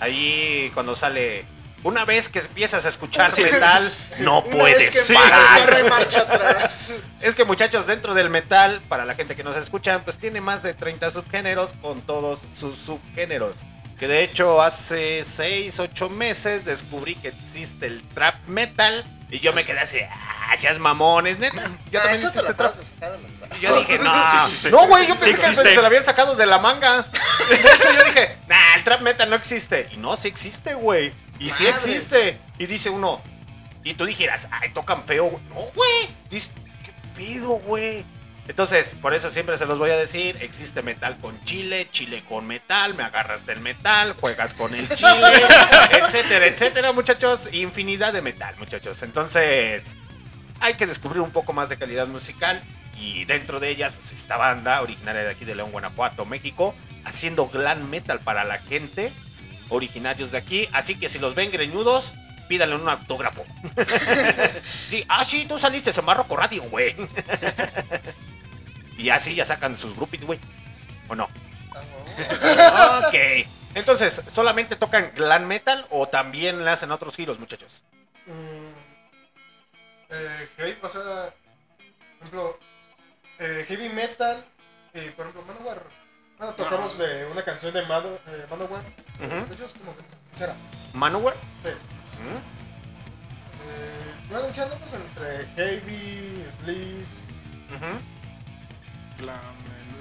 Ahí cuando sale. Una vez que empiezas a escuchar Sí. metal, no puedes que parar. marcha atrás. Es que muchachos, dentro del metal, para la gente que nos escucha, pues tiene más de 30 subgéneros con todos sus subgéneros. Que de hecho hace 6, 8 meses descubrí que existe el trap metal y yo me quedé así, ah, seas mamones, neta. Ya Ah, también eso te existe trap. la- Y yo dije, no, Sí, sí, sí. no, güey, yo Sí pensé que se lo habían sacado de la manga. De hecho, yo dije, nah, el trap metal no existe. Y no, sí existe, güey. Y sí existe. Y dice uno, y tú dijeras, ay, tocan feo. güey. No, güey. Dice, ¿qué pido, güey? Entonces, por eso siempre se los voy a decir, existe metal con chile, chile con metal, me agarras del metal, juegas con el chile, etcétera, etcétera, muchachos, infinidad de metal, muchachos. Entonces, hay que descubrir un poco más de calidad musical y dentro de ellas pues, esta banda originaria de aquí de León, Guanajuato, México, haciendo glam metal para la gente, originarios de aquí, así que si los ven greñudos, pídanle un autógrafo. Ah, sí, tú saliste en Marroco Radio, güey. y así ya sacan sus groupies, güey. ¿O no? ok. Entonces, ¿solamente tocan glam metal o también le hacen otros giros, muchachos? Mm, eh, heavy, o sea, por ejemplo, eh, heavy metal, y por ejemplo, Manowar. Bueno, tocamos de una canción de Mano, eh, Manowar. Ujú. Ellos como que, será, Manowar. sí. ¿Mm? Eh, balanceando pues entre heavy, sleaze.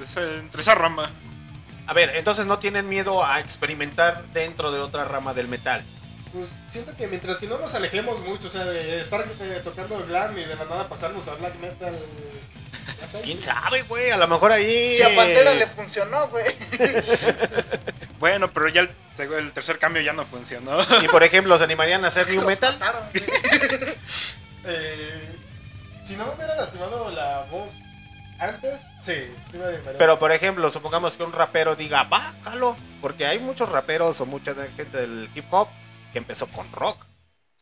Ese- entre esa rama. A ver, entonces no tienen miedo a experimentar dentro de otra rama del metal. Pues siento que mientras que no nos alejemos mucho, o sea, de estar eh, tocando glam y de la nada pasarnos a black metal sabes, ¿Quién sí. sabe, güey? A lo mejor ahí... Si a Pantera le funcionó, güey. Bueno, pero ya el, el tercer cambio ya no funcionó. Y por ejemplo, ¿se animarían a hacer new metal? Mataron. Eh, si no me hubiera lastimado la voz antes, sí. Pero por ejemplo, supongamos que un rapero diga, va, jalo. Porque hay muchos raperos o mucha gente del hip hop que empezó con rock.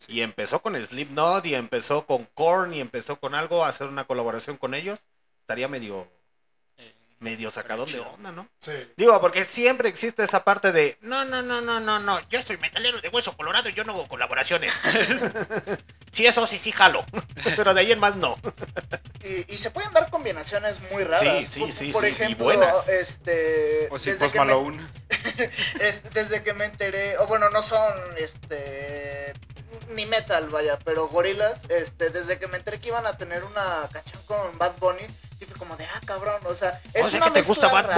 Y empezó con Slipknot y empezó con Korn y empezó con algo, a hacer una colaboración con ellos. Estaría medio, medio sacadón de onda, ¿no? Sí. Digo, porque siempre existe esa parte de, no, no, no, no, no, no, yo soy metalero de hueso colorado y yo no hago colaboraciones. sí, eso sí, sí jalo. Pero de ahí en más no. Y, y se pueden dar combinaciones muy raras. Sí, sí, por, sí, Por sí, y ejemplo, buenas. este. O si desde que me-. Este, desde que me enteré, o bueno, no son este ni metal, vaya, pero gorilas, este, desde que me enteré que iban a tener una canción con Bad Bunny, fue como de, ah, cabrón, o sea, es o sea una que te gusta Bad rara.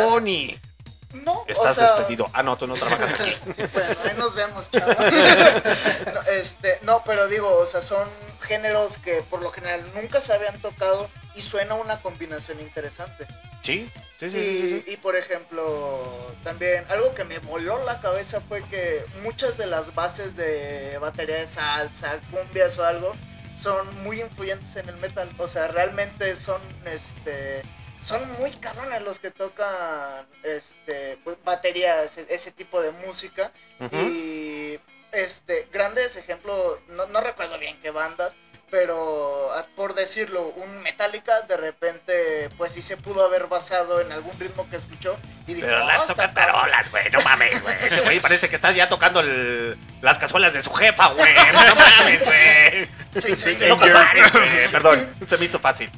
No, Estás o sea, despedido. Ah, no, tú no trabajas aquí. Bueno, ahí nos vemos, chavo. no, este, no, pero digo, o sea, son géneros que por lo general nunca se habían tocado y suena una combinación interesante. Sí, sí, sí, y, sí, sí, sí. y, por ejemplo, también algo que me voló la cabeza fue que muchas de las bases de batería de salsa, cumbias o algo, son muy influyentes en el metal. O sea, realmente son este son muy cabrones los que tocan este pues, batería, ese, ese tipo de música. Y este, grandes ejemplos, no, no recuerdo bien qué bandas, pero ah, por decirlo, un Metallica de repente, pues sí se pudo haber basado en algún ritmo que escuchó y dijo, Pero "Oh, las tocan cabrón". tarolas, güey. No mames, güey. Ese güey parece que está ya tocando el- las cazuelas de su jefa, güey. No mames, güey. Sí, sí, No güey. Perdón, se me hizo fácil.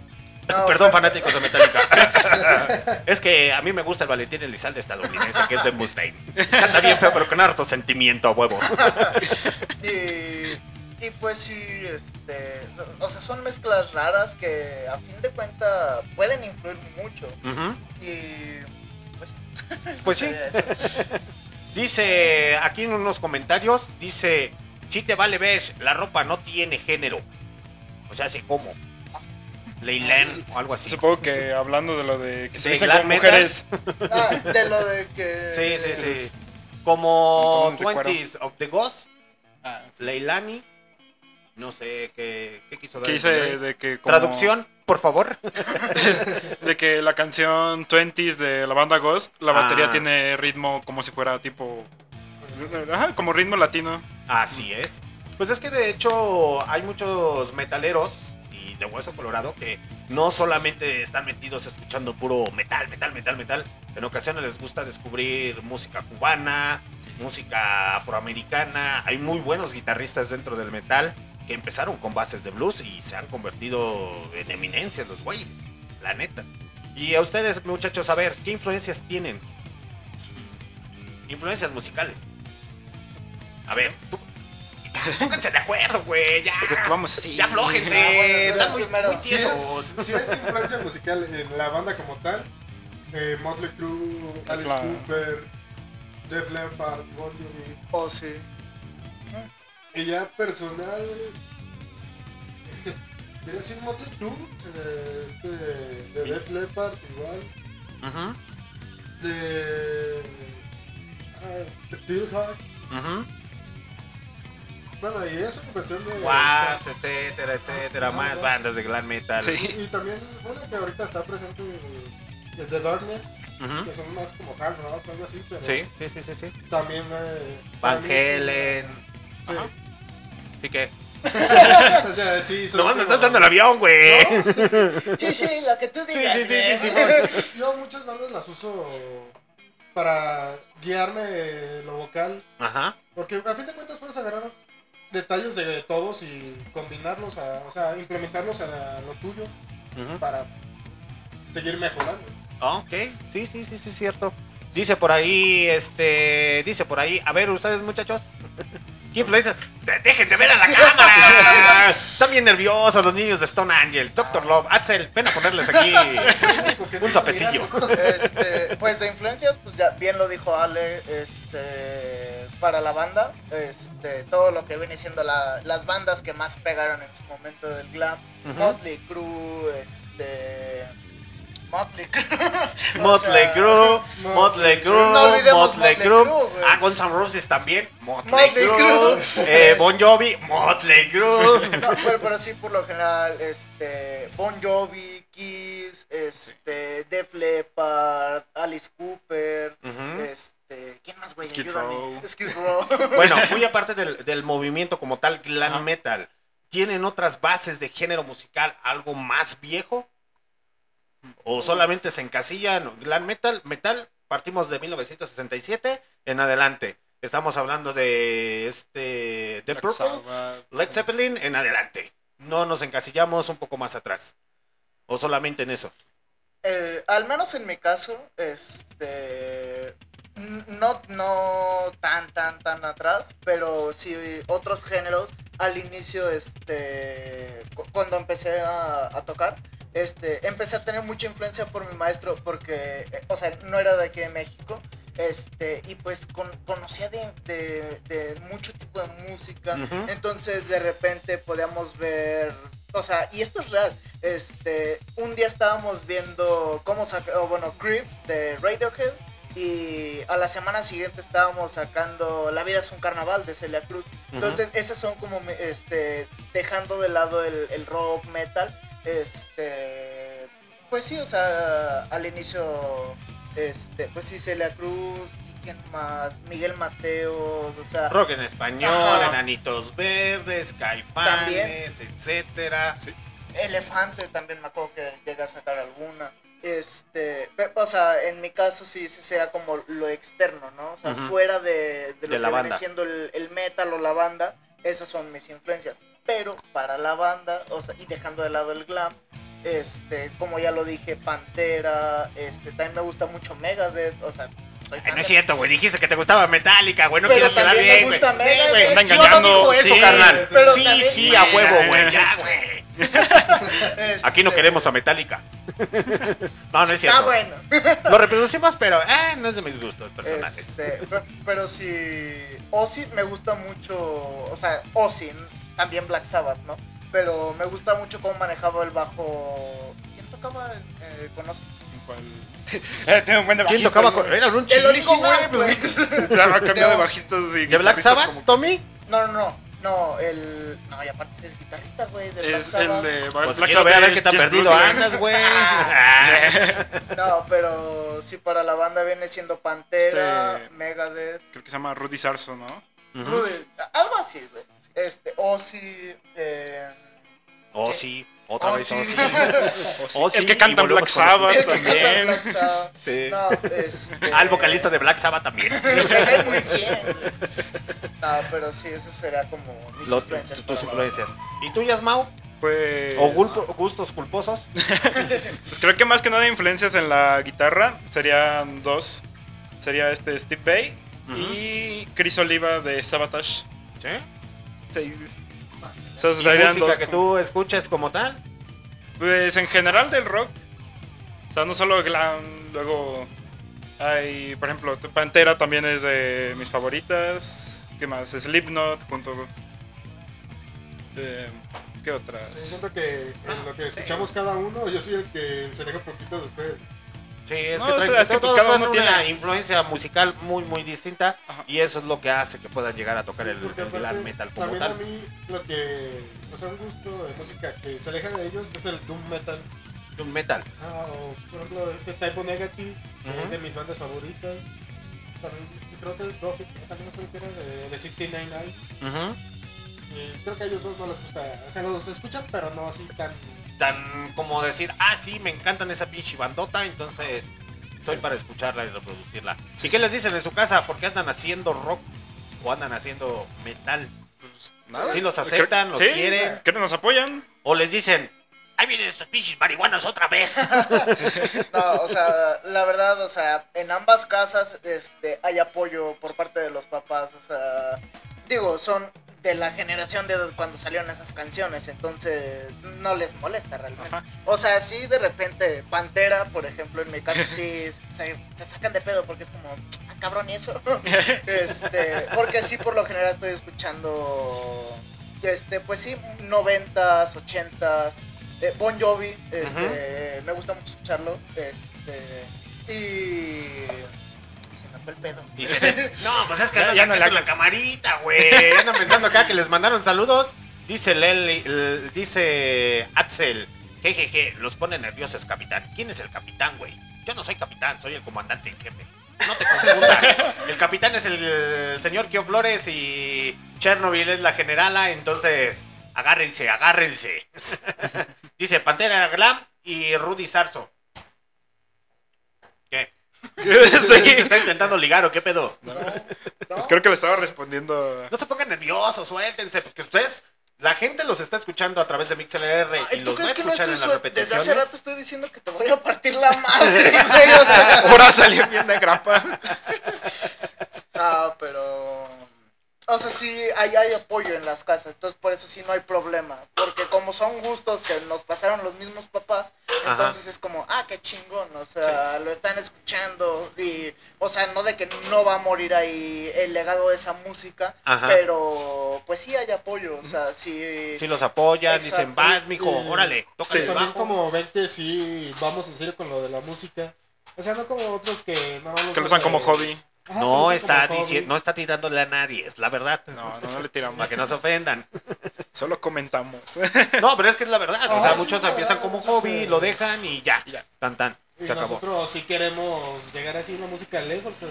No, Perdón, fanáticos de Metallica. es que a mí me gusta el Valentín Elizalde estadounidense, que es de Mustaine. Canta bien feo, pero con harto sentimiento, a huevo. Y, y pues sí, este, o sea, son mezclas raras que a fin de cuentas pueden influir mucho. Y pues, Pues sí. Dice aquí en unos comentarios, dice, si te vale ver, la ropa no tiene género. O sea, así como. Leyland o algo así. Supongo que hablando de lo de que se visten mujeres. Ah, de lo de que... Sí, sí, sí. Como. 20s of the Ghost, Ah, sí. Leilani. No sé qué, qué quiso dar. Dice entender. de que como- Traducción, por favor. de que la canción 20s de la banda Ghost, la batería Ah. tiene ritmo como si fuera tipo ajá, como ritmo latino. Así es. Pues es que de hecho hay muchos metaleros de hueso colorado que no solamente están metidos escuchando puro metal, metal, metal, metal. En ocasiones les gusta descubrir música cubana, música afroamericana. Hay muy buenos guitarristas dentro del metal que empezaron con bases de blues y se han convertido en eminencias los güeyes. La neta. Y a ustedes, muchachos, a ver, ¿qué influencias tienen? Influencias musicales. A ver, tú- pónganse de acuerdo, güey, ya. Pues es que vamos así. Ya aflójense, Ah, bueno, están o muy, sea, primero, muy Si es, si es influencia musical en la banda como tal, eh, Motley Crue, Alice la- Cooper, Def Leppard, Bon Jovi, Oh, sí. y ya personal, quería decir Motley Crue, eh, este, de Def Leppard igual, Ujú, de ah, Steelheart, ujú. Bueno, y eso en cuestión de... Guau, etcétera, etcétera, Ajá, más bandas de glam metal. Sí. Y también una que ahorita está presente, eh, The Darkness, Ujú. que son más como hard rock, algo así, pero Sí, sí, sí, sí, sí. también... Eh, Van Helen. Sí. Ajá. Así que. o sea, sí, son me estás dando el avión, güey. Sí, sí, lo que tú Sí, digas. sí, sí, güey. sí, sí. Yo muchas bandas las uso para guiarme lo vocal, Ajá. porque a fin de cuentas puedes agarrar detalles de todos y combinarlos, a, o sea, implementarlos a lo tuyo para seguir mejorando. Ok, sí, sí, sí, sí, es cierto. Dice por ahí, este, dice por ahí, a ver, ustedes muchachos, ¿qué influencias? De- Dejen de ver a la cámara. Están bien nerviosos los niños de Stone Angel. Doctor Love, Axel, ven a ponerles aquí un zapecillo. Este, pues de influencias, pues ya bien lo dijo Ale, este, para la banda, este, todo lo que viene siendo la- las bandas que más pegaron en su momento del glam. Motley Crue, este, Motley Crue, Motley Crue, Motley Crue, Motley Crue. Ah, Guns N' Roses también. Motley Motley Crue. Eh, Bon Jovi, Motley Crue. No, pero, pero sí, por lo general, este, Bon Jovi, Kiss, este, Def Leppard, Alice Cooper, este, ¿quién más, güey? Skid. Row. Skid Row. Bueno, muy aparte del, del movimiento como tal, glam metal, ¿tienen otras bases de género musical algo más viejo? ¿O solamente se encasillan glam metal? Metal, partimos de 1967 en adelante. Estamos hablando de este The Purple. Led Zeppelin en adelante. No nos encasillamos un poco más atrás. O solamente en eso. Eh, al menos en mi caso, este no, no tan tan tan atrás, pero sí otros géneros. Al inicio, este cu- cuando empecé a, a tocar, este empecé a tener mucha influencia por mi maestro porque, eh, o sea, no era de aquí de México, este y pues con- conocía de, de- de mucho tipo de música, entonces de repente podíamos ver, o sea, y esto es real, este, un día estábamos viendo cómo sacar, bueno, Creep de Radiohead y a la semana siguiente estábamos sacando La vida es un carnaval de Celia Cruz. Entonces, esas son como, me- este, dejando de lado el, el rock metal, este, pues sí, o sea, al inicio, este, pues sí, Celia Cruz, ¿y quién más? Miguel Mateos, o sea, Rock en español, Ajá. Enanitos Verdes, Caifanes, etcétera. Elefante también me acuerdo que llega a sacar alguna. Este, o sea, en mi caso sí, sea como lo externo, ¿no? O sea, fuera de, de lo De la que banda. viene siendo el, el metal o la banda, esas son mis influencias. Pero para la banda, o sea, y dejando de lado el glam, este, como ya lo dije, Pantera, este, también me gusta mucho Megadeth, o sea, Ay, no es cierto, güey. Dijiste que te gustaba Metallica, güey. No Pero quieres quedar me bien, güey. gusta. Sí, güey. Anda Sí, o no engañando, dijo eso, sí. carnal. Pero sí, también- sí, a huevo, güey. Ya, güey. Aquí no Este, queremos a Metallica. No, no es cierto. Está bueno. Lo reproducimos, pero eh, no es de mis gustos personales. Este, pe- pero sí, Ozzy me gusta mucho, o sea, Ozzy, también Black Sabbath, ¿no? Pero me gusta mucho cómo manejaba el bajo. ¿Quién tocaba eh, Ozzy? Tiene un buen de ¿Quién tocaba con.? Era un El chico, original, güey. pues. pues. Se va a cambiar de bajistas y ¿De Black Sabbath, como- Tommy? No, no, no, no, el. No, y aparte es guitarrista, güey, de Black Es Sabbath. el de Pues quiero ver a ver qué tan perdido andas, güey. No, pero sí, para la banda viene siendo Pantera, Este- Megadeth, Creo que se llama Rudy Sarso, ¿no? Ujú. Rudy, algo así, güey. Este, Ozzy, eh. Oh, sí. Otra vez, Ozzy. oh, sí. O sí, Oh, sí, el que canta Black. Sabbath el que canta también. Black Sabbath. Sí. No, este. Ah, el vocalista de Black Sabbath también. Me muy bien. No, pero sí, eso será como mis Lo- influencias. tus influencias. ¿Y tuyas, Mau? Pues. ¿O gustos culposos? Pues creo que más que nada influencias en la guitarra serían dos. Sería este Steve Bay y Chris Oliva de Sabotage. ¿Sí? Sí. Sea, ¿Y serían música dos que como- tú escuches como tal? Pues en general del rock. O sea, no solo glam, luego hay, por ejemplo, Pantera también es de mis favoritas. ¿Qué más? Slipknot junto eh, ¿Qué otras? Sí, siento que en lo que escuchamos cada uno, yo soy el que se aleja un poquito de ustedes. Sí, es No, que, o traen- sea, es que, pues, cada uno una tiene- influencia musical muy, muy distinta Ajá. y eso es lo que hace que puedan llegar a tocar Sí, el, el aparte, metal como También a mí lo que, o sea, un gusto de música que se aleja de ellos es el doom metal. Un metal. Ah, o por ejemplo, este Typo Negative, que es de mis bandas favoritas. También creo que es Gothic, también creo que era de, de 699. Ujú. Y creo que a ellos dos no les gusta, o sea, los escuchan, pero no así tan... Tan como decir, ah, sí, me encantan esa pinche bandota, entonces soy para escucharla y reproducirla. ¿Y qué les dicen en su casa? ¿Por qué andan haciendo rock o andan haciendo metal? Pues, nada. Sí los aceptan, los Sí, quieren. Que nos apoyan. O les dicen, ahí vienen estos pinches marihuanos otra vez. No, o sea, la verdad, o sea, en ambas casas este, hay apoyo por parte de los papás. O sea, digo, son de la generación de cuando salieron esas canciones, entonces no les molesta realmente. Ajá. O sea, sí de repente Pantera, por ejemplo, en mi caso sí se, se sacan de pedo porque es como, ah, cabrón, ¿y eso? este, porque sí por lo general estoy escuchando, este, pues sí, noventas, ochentas, eh, Bon Jovi, este, me gusta mucho escucharlo, este, y... fue el pedo. Dice, no, pues es que Ya- andan ya no la camarita, güey. Andan pensando acá que les mandaron saludos. Dice Leli, l- dice Axel, jejeje, los pone nerviosos, capitán. ¿Quién es el capitán, güey? Yo no soy capitán, soy el comandante en jefe. No te confundas. El capitán es el, señor Kio Flores y Chernobyl es la generala, entonces agárrense, agárrense. Dice Pantera Glam y Rudy Sarso. ¿Se está intentando ligar o qué pedo? Pues creo que le estaba respondiendo. No se pongan nerviosos, suéltense, porque ustedes, la gente los está escuchando a través de MixLR Ay, y ¿tú los va a no escuchar en las suel- Desde hace repeticiones. rato estoy diciendo que te voy a partir la madre, güey, Ahora salió bien de grapa. Ah, pero. O sea, sí, ahí hay apoyo en las casas, entonces por eso sí no hay problema. Porque como son gustos que nos pasaron los mismos papás, Ajá. entonces es como, ah, qué chingón, o sea, lo están escuchando y, o sea, no de que no va a morir ahí el legado de esa música, Ajá. pero pues sí hay apoyo, o sea, sí. Si los apoyan, dicen, vas, sí, mijo, sí. órale, tócale Sí, también bajo. como ven que sí vamos en serio con lo de la música. O sea, no como otros que más Que lo usan como hobby. Ajá, lo No está diciendo, no está tirándole a nadie, es la verdad. No, no, no le tiramos. Para que no se ofendan. Solo comentamos. No, pero es que es la verdad. O Ah, sea, sí, muchos empiezan verdad, como hobby, que- lo dejan y ya. Y ya. Tan tan. Y Se acabó. nosotros sí queremos llegar así en la música lejos. O sea,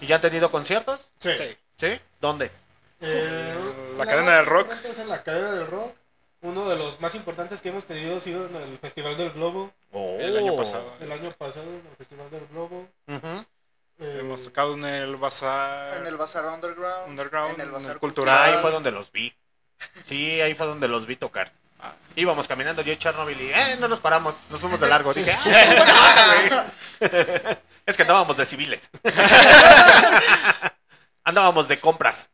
¿Y ya han tenido conciertos? sí. Sí. ¿Sí? ¿Dónde? Eh, La la cadena del rock. importante Es en la cadena del rock. Uno de los más importantes que hemos tenido ha sido en el Festival del Globo. El año pasado. El año pasado en el Festival del Globo. Ujú. Eh, Hemos tocado en el bazar. En el Bazar Underground. Underground, En el en Bazar el cultural. Ahí fue donde los vi. Sí, ahí fue donde los vi tocar. Ah. Íbamos caminando yo y Chernobyl y eh, no nos paramos, nos fuimos de largo. Dije, ah, qué buena onda, güey". Es que andábamos de civiles. andábamos de compras.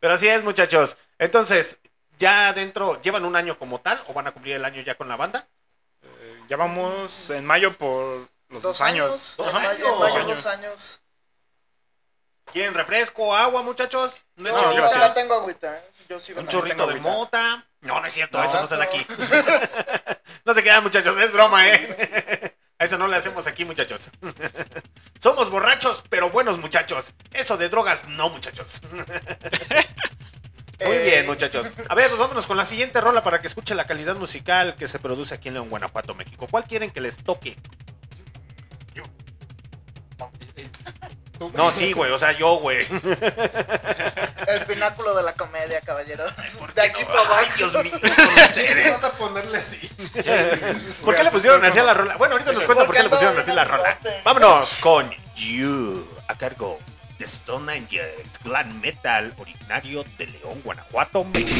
Pero así es, muchachos. Entonces, ya dentro, ¿llevan un año como tal o van a cumplir el año ya con la banda? Eh, ya vamos en mayo por los dos, años. Dos años. en mayo, Dos dos años. ¿Quieren refresco, agua, muchachos? Yo No, No, ahorita gracias. la tengo agüita, ¿eh? Yo sigo Un chorrito de agüita. mota. No, no es cierto, No, eso no eso. aquí. no se crean, muchachos, es broma, ¿eh? A eso no le hacemos aquí, muchachos. Somos borrachos, pero buenos muchachos. Eso de drogas, no, muchachos. Muy Eh, bien, muchachos. A ver, pues vámonos con la siguiente rola para que escuche la calidad musical que se produce aquí en León, Guanajuato, México. ¿Cuál quieren que les toque? No, sí, güey, o sea, yo, güey. El pináculo de la comedia, caballeros. ¿Por De qué aquí no? para Ay, abajo. Dios mío, ustedes. Ponerle así. ¿Por qué le pusieron así a la rola? Bueno, ahorita nos cuenta por qué le pusieron así la rola. Vámonos con You, a cargo de Stone Angels, Glam Metal, originario de León, Guanajuato, México.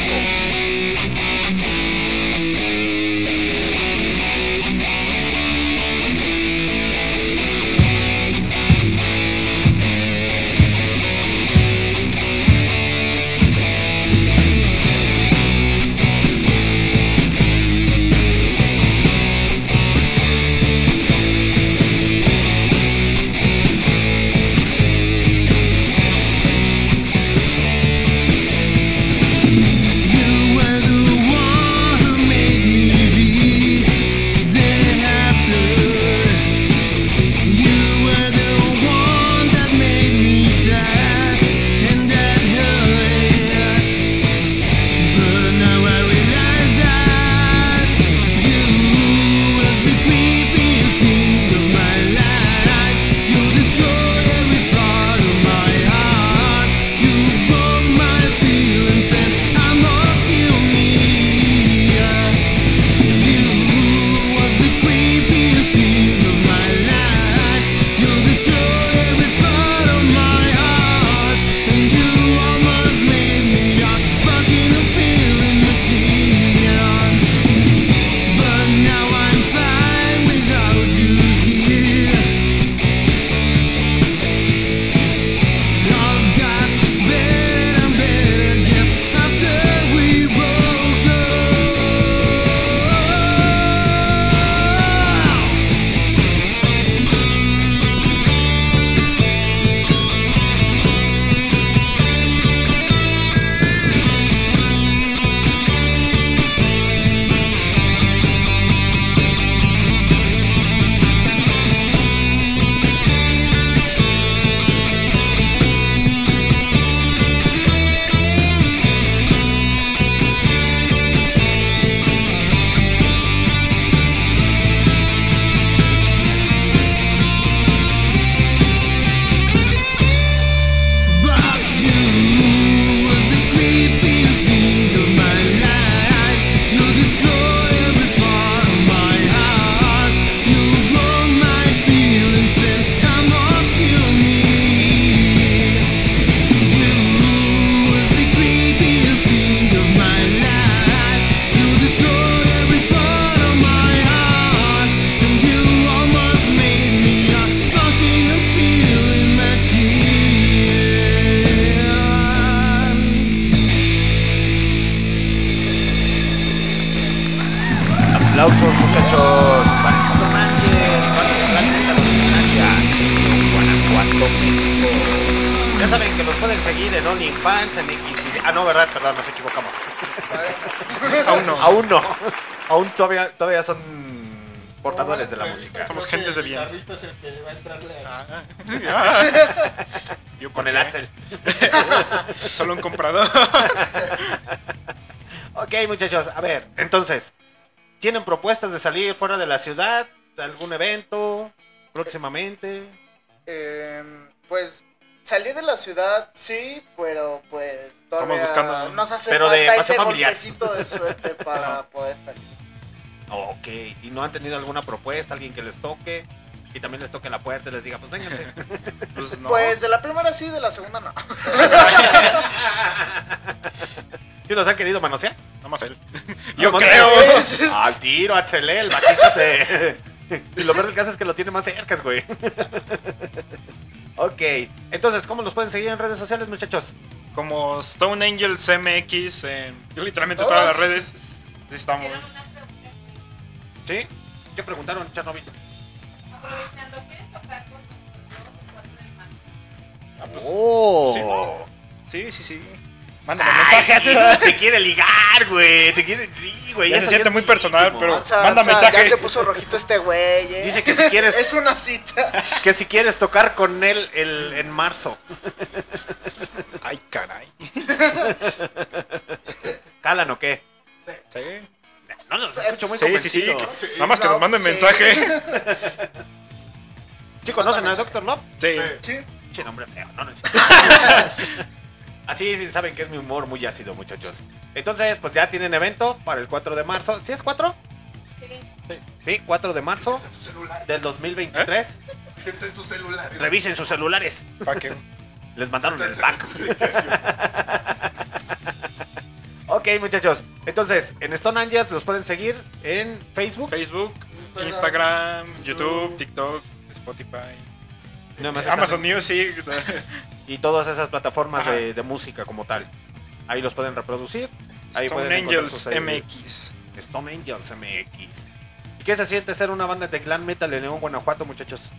De la música. Somos gentes de el bien. guitarrista es el que va a entrarle a... Ah. Yo Con ¿por el? Axel. Solo un comprador. Ok, muchachos, a ver, entonces, ¿tienen propuestas de salir fuera de la ciudad? ¿Algún evento próximamente? Em, pues salí de la ciudad, sí, pero pues todavía buscando- nos hace Pero de falta paseo ese familiar. golpecito de suerte para poder salir. Ok, ¿y no han tenido alguna propuesta, alguien que les toque? Y también les toque la puerta y les diga, pues vénganse. Pues no. Pues de la primera sí, de la segunda no. ¿Sí los han querido manosear? Nada más él. No, Yo más creo. él. Al tiro, Axelé, el bajista te... Y lo peor del caso es que lo tiene más cerca, güey. Ok, entonces, ¿cómo los pueden seguir en redes sociales, muchachos? Como Stone Angels MX en literalmente Todas. todas las redes. Estamos. ¿Sí? ¿Qué preguntaron, Chernobyl? Aprovechando, ¿quieres tocar con nosotros el 4 de marzo? Ah, pues, ¡Oh! Sí, sí, sí. Mándame Ay, mensaje. te quiere ligar, güey. Te quiere. Sí, güey. Ya se siente muy personal, íntimo. pero- O sea, Manda o sea, mensaje. Ya se puso rojito este güey. ¿eh? Dice que si quieres- es una cita. Que si quieres tocar con él el, en marzo. Ay, caray. ¿Jalan o qué? Sí, No los escucho muy sí, sí. sí. convencidos. Nada más que No, nos manden sí. mensaje. ¿Sí conocen a Doctor Love? Sí. Sí. Che, nombre feo, no, no es- Así sí, saben que es mi humor muy ácido, muchachos. Entonces, pues ya tienen evento para el 4 de marzo. ¿Sí es 4? Sí. Sí, 4 de marzo del 2023. Fíjense en sus celulares. Revisen sus celulares. ¿Para qué? Les mandaron el pack. Ok, muchachos. Entonces, en Stone Angels los pueden seguir en Facebook. Facebook, Instagram, Instagram, YouTube, YouTube, TikTok, Spotify. Más están- Amazon Music. y todas esas plataformas de, de música como tal. Ahí los pueden reproducir. Ahí Stone pueden Angels eh, MX. Stone Angels MX. ¿Y qué se siente ser una banda de glam metal en León, Guanajuato, muchachos?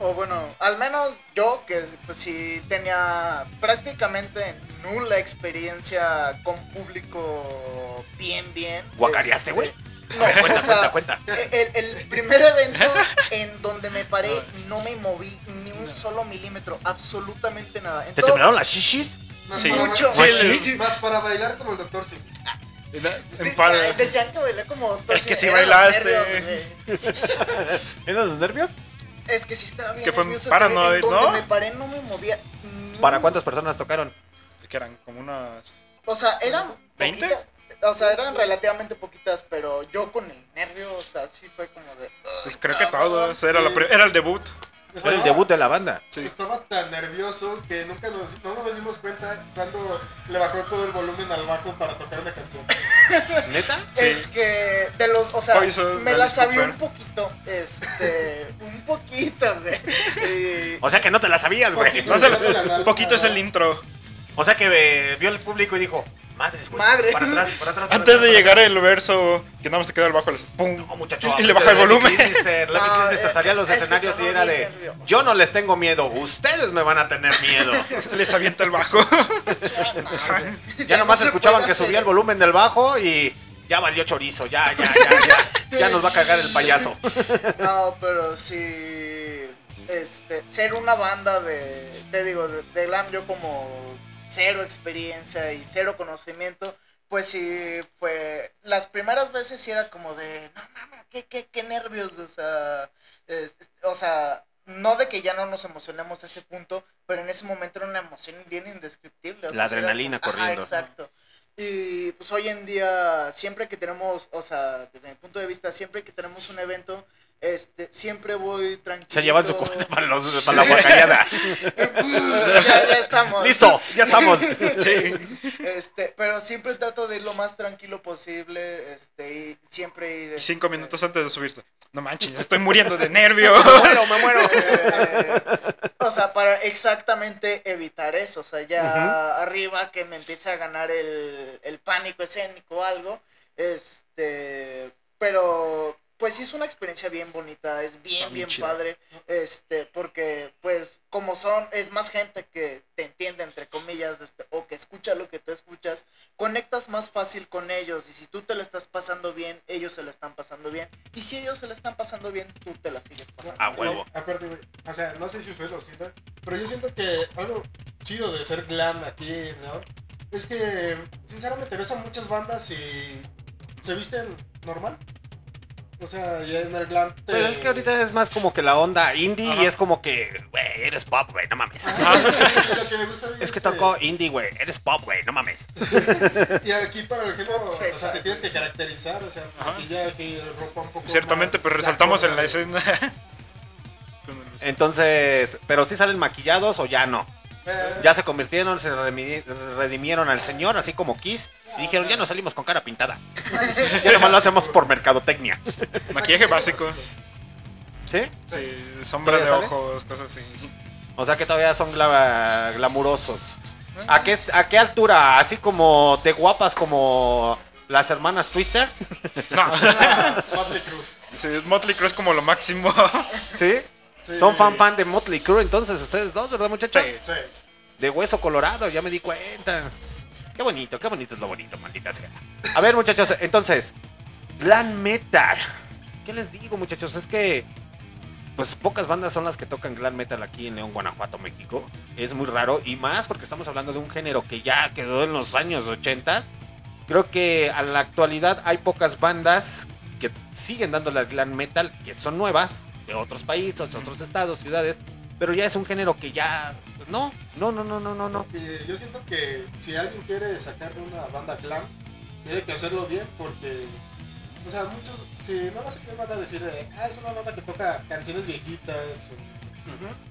O bueno, al menos yo que pues sí tenía prácticamente nula experiencia con público bien, bien. ¿Guacareaste, Este, güey? No, ver, cuenta, o sea, cuenta, cuenta. El, el primer evento en donde me paré no me moví ni un solo milímetro, absolutamente nada. En ¿Te temblaron las shishis? Más Sí. Mucho. Sí, Sí, Más para bailar como el doctor sí. En par- Decían que bailé como doctor. Es que sí bailaste. ¿Eran los nervios? Es que sí estaba bien que fue nervioso, paranoid, ¿no? me paré no me movía. ni ¿Para cuántas personas tocaron? que eran como unas. O sea, eran ¿Veinte? poquitas. O sea, eran relativamente poquitas, pero yo con el nervio, o sea, sí fue como de. Pues "Ay, creo que cabrón". todos. Era, la Sí. era el debut. Fue el debut de la banda. Sí. Estaba tan nervioso que nunca nos, no nos dimos cuenta cuando le bajó todo el volumen al bajo para tocar una canción. ¿Neta? Sí. Es que de los, o sea, Poison, me la sabía un poquito, este, un poquito, güey. O sea que no te la sabías, güey. Poquito. No se la poquito es el intro. O sea que eh, vio el público y dijo, madres, güey. Madre. Para atrás, para atrás. para Antes atrás, de llegar atrás". el verso que nada más te queda el bajo, le haces ¡pum! No, muchacho. Y le baja el volumen. No, eh, salía a los es escenarios y era de, yo no les tengo miedo, ustedes me van a tener miedo. Les avienta el bajo. Ya nomás no escuchaban que subía el volumen del bajo y ya valió chorizo, ya, ya, ya, ya. Ya nos va a cagar el payaso. No, pero sí. Este, ser una banda de. Te digo, de, de glam, yo como cero experiencia y cero conocimiento. Pues sí, fue. Las primeras veces sí era como de. No mames, qué, qué, qué nervios. O sea. es- o sea. No de que ya no nos emocionemos a ese punto, pero en ese momento era una emoción bien indescriptible. o La sea, era adrenalina como- corriendo. exacto. Y pues hoy en día, siempre que tenemos, o sea, desde mi punto de vista, siempre que tenemos un evento, este, siempre voy tranquilo. Se llevan su cuenta para, los, para la guacayada. ya, ya estamos. Listo, ya estamos. Sí. Este, pero siempre trato de ir lo más tranquilo posible, este, y siempre ir. Y cinco este, minutos antes de subirse. No manches, estoy muriendo de nervios. Me muero, me muero. eh, o sea, para exactamente evitar eso. O sea, ya arriba que me empiece a ganar el, el pánico escénico o algo. Este. pero pues sí es una experiencia bien bonita, es bien, bien padre, este, porque pues como son, es más gente que te entiende entre comillas, este, o que escucha lo que tú escuchas, conectas más fácil con ellos y si tú te la estás pasando bien, ellos se la están pasando bien y si ellos se la están pasando bien, tú te la sigues pasando A huevo. Aparte, güey, o sea, no sé si ustedes lo sientan, pero yo siento que algo chido de ser glam aquí, ¿no? Es que, sinceramente, ves a muchas bandas y se visten normal. O sea, ya en el glam te... Pues es que ahorita es más como que la onda indie Ajá. y es como que, güey, eres pop, güey, no mames. Ajá, lo que me gusta a mí Es que tocó indie, güey, eres pop, güey, no mames. Y aquí para el género, o sea, te tienes que caracterizar, o sea, Ajá. maquillaje, ropa un poco Ciertamente, más pues resaltamos en la escena. Entonces, pero sí salen maquillados o ya no. Ya se convirtieron, se redimieron al señor, así como Kiss, y dijeron, ya no salimos con cara pintada. Ya nomás lo hacemos por mercadotecnia. Maquillaje básico. ¿Sí? Sí, sombra de ojos, cosas así. O sea que todavía son gla- glamurosos. ¿A qué, ¿A qué altura? ¿Así como de guapas como las hermanas Twister? No. Motley Crue. Sí, Motley Crue es como lo máximo. ¿Sí? Sí. Son fan fan de Motley Crue entonces ustedes dos, ¿verdad muchachos? Sí. Sí. De hueso colorado, ya me di cuenta. Qué bonito, qué bonito es lo bonito, maldita sea. A ver, muchachos, entonces, glam metal. ¿Qué les digo, muchachos? Es que pues pocas bandas son las que tocan glam metal aquí en León, Guanajuato, México. Es muy raro y más porque estamos hablando de un género que ya quedó en los años 80. Creo que a la actualidad hay pocas bandas que siguen dándole al glam metal, que son nuevas, de otros países, otros estados, ciudades, pero ya es un género que ya no, no, no, no, no, no, no. Y yo siento que si alguien quiere sacar una banda glam, tiene que hacerlo bien porque, o sea, muchos, si no lo sé, van a decir, eh, ah, es una banda que toca canciones viejitas,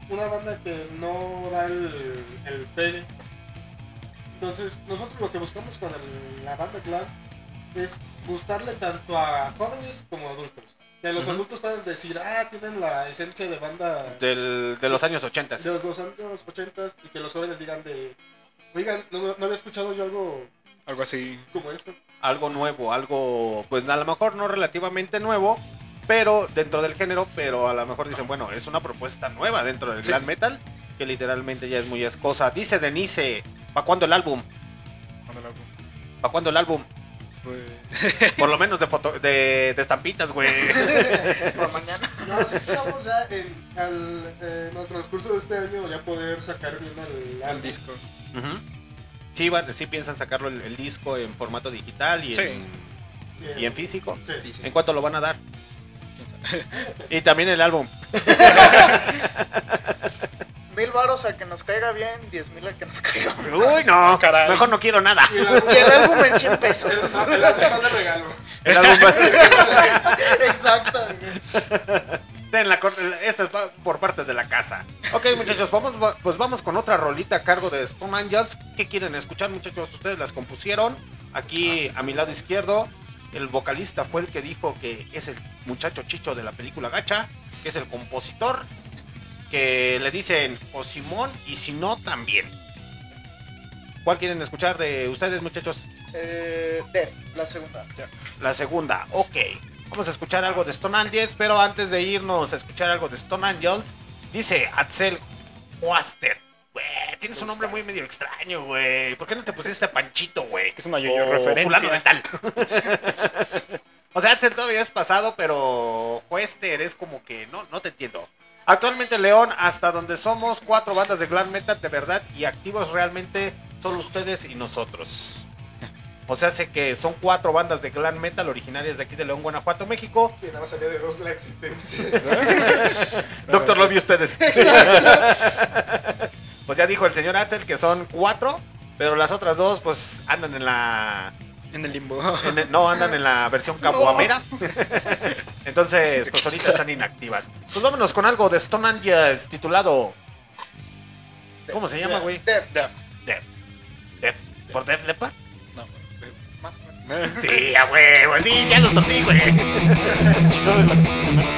o una banda que no da el, el pegue. Entonces, nosotros lo que buscamos con el- la banda glam es gustarle tanto a jóvenes como a adultos. Que los adultos puedan decir, ah, tienen la esencia de banda Del, de los años 80. de los, los años 80 y que los jóvenes digan de, oigan, no, no había escuchado yo algo Algo así. como esto. Algo nuevo, algo, pues a lo mejor no relativamente nuevo, pero dentro del género, pero a lo mejor dicen, bueno, es una propuesta nueva dentro del Sí. glam metal, que literalmente ya es muy escosa. Dice Denise, ¿para cuándo el álbum? ¿Para cuándo el álbum? Pues, Por lo menos de, foto, de, de estampitas, güey. Por mañana. No, sí esperamos ya en, al, eh, en el transcurso de este año ya poder sacar bien el, disco. Ujú. Sí, van- sí piensan sacarlo el, el disco en formato digital y, Sí. en, Bien. y en físico. Sí. ¿En cuánto lo van a dar? ¿Quién sabe? Y también el álbum. Mil varos al que nos caiga bien, diez mil al que nos caiga mal. Uy, no. Caray. Mejor no quiero nada. Y el álbum, Y el álbum en 100 pesos. el, el álbum de regalo. El álbum Exacto. Ten la Esto es por parte de la casa. Ok, muchachos, vamos, va- pues vamos con otra rolita a cargo de Stone Angels. ¿Qué quieren escuchar, muchachos? Ustedes las compusieron. Aquí a mi lado izquierdo, el vocalista fue el que dijo que es el muchacho chicho de la película Gacha, que es el compositor, que le dicen o Simón y si no, también. ¿Cuál quieren escuchar de ustedes, muchachos? Eh, Death, la segunda. La segunda, ok. Vamos a escuchar algo de Stone Angels, pero antes de irnos a escuchar algo de Stone Angels, dice Axel Huaster. Güey, tienes un nombre muy medio extraño, güey. ¿Por qué no te pusiste Panchito, güey? Es una yo-yo O referencia. fulano de tal. o sea, Axel todavía es pasado, pero Huester es como que no, no te entiendo. Actualmente León, hasta donde somos, cuatro bandas de glam metal de verdad y activos realmente solo ustedes y nosotros. O sea, sé que son cuatro bandas de glam metal originarias de aquí de León, Guanajuato, México. Y nada más salía de dos la existencia. Doctor, lo vi ustedes. pues ya dijo el señor Axel que son cuatro, pero las otras dos pues andan en la... En el limbo. en el- no, andan en la versión caguamera. Entonces, pues ahorita están inactivas. Pues vámonos con algo de Stone Angels titulado... ¿Cómo se llama, güey? Death. Death. Def. Def. ¿Por Def Leppard? No, más o menos. Sí, a huevo, sí, ya los torcí, güey. Quizás es la que menos.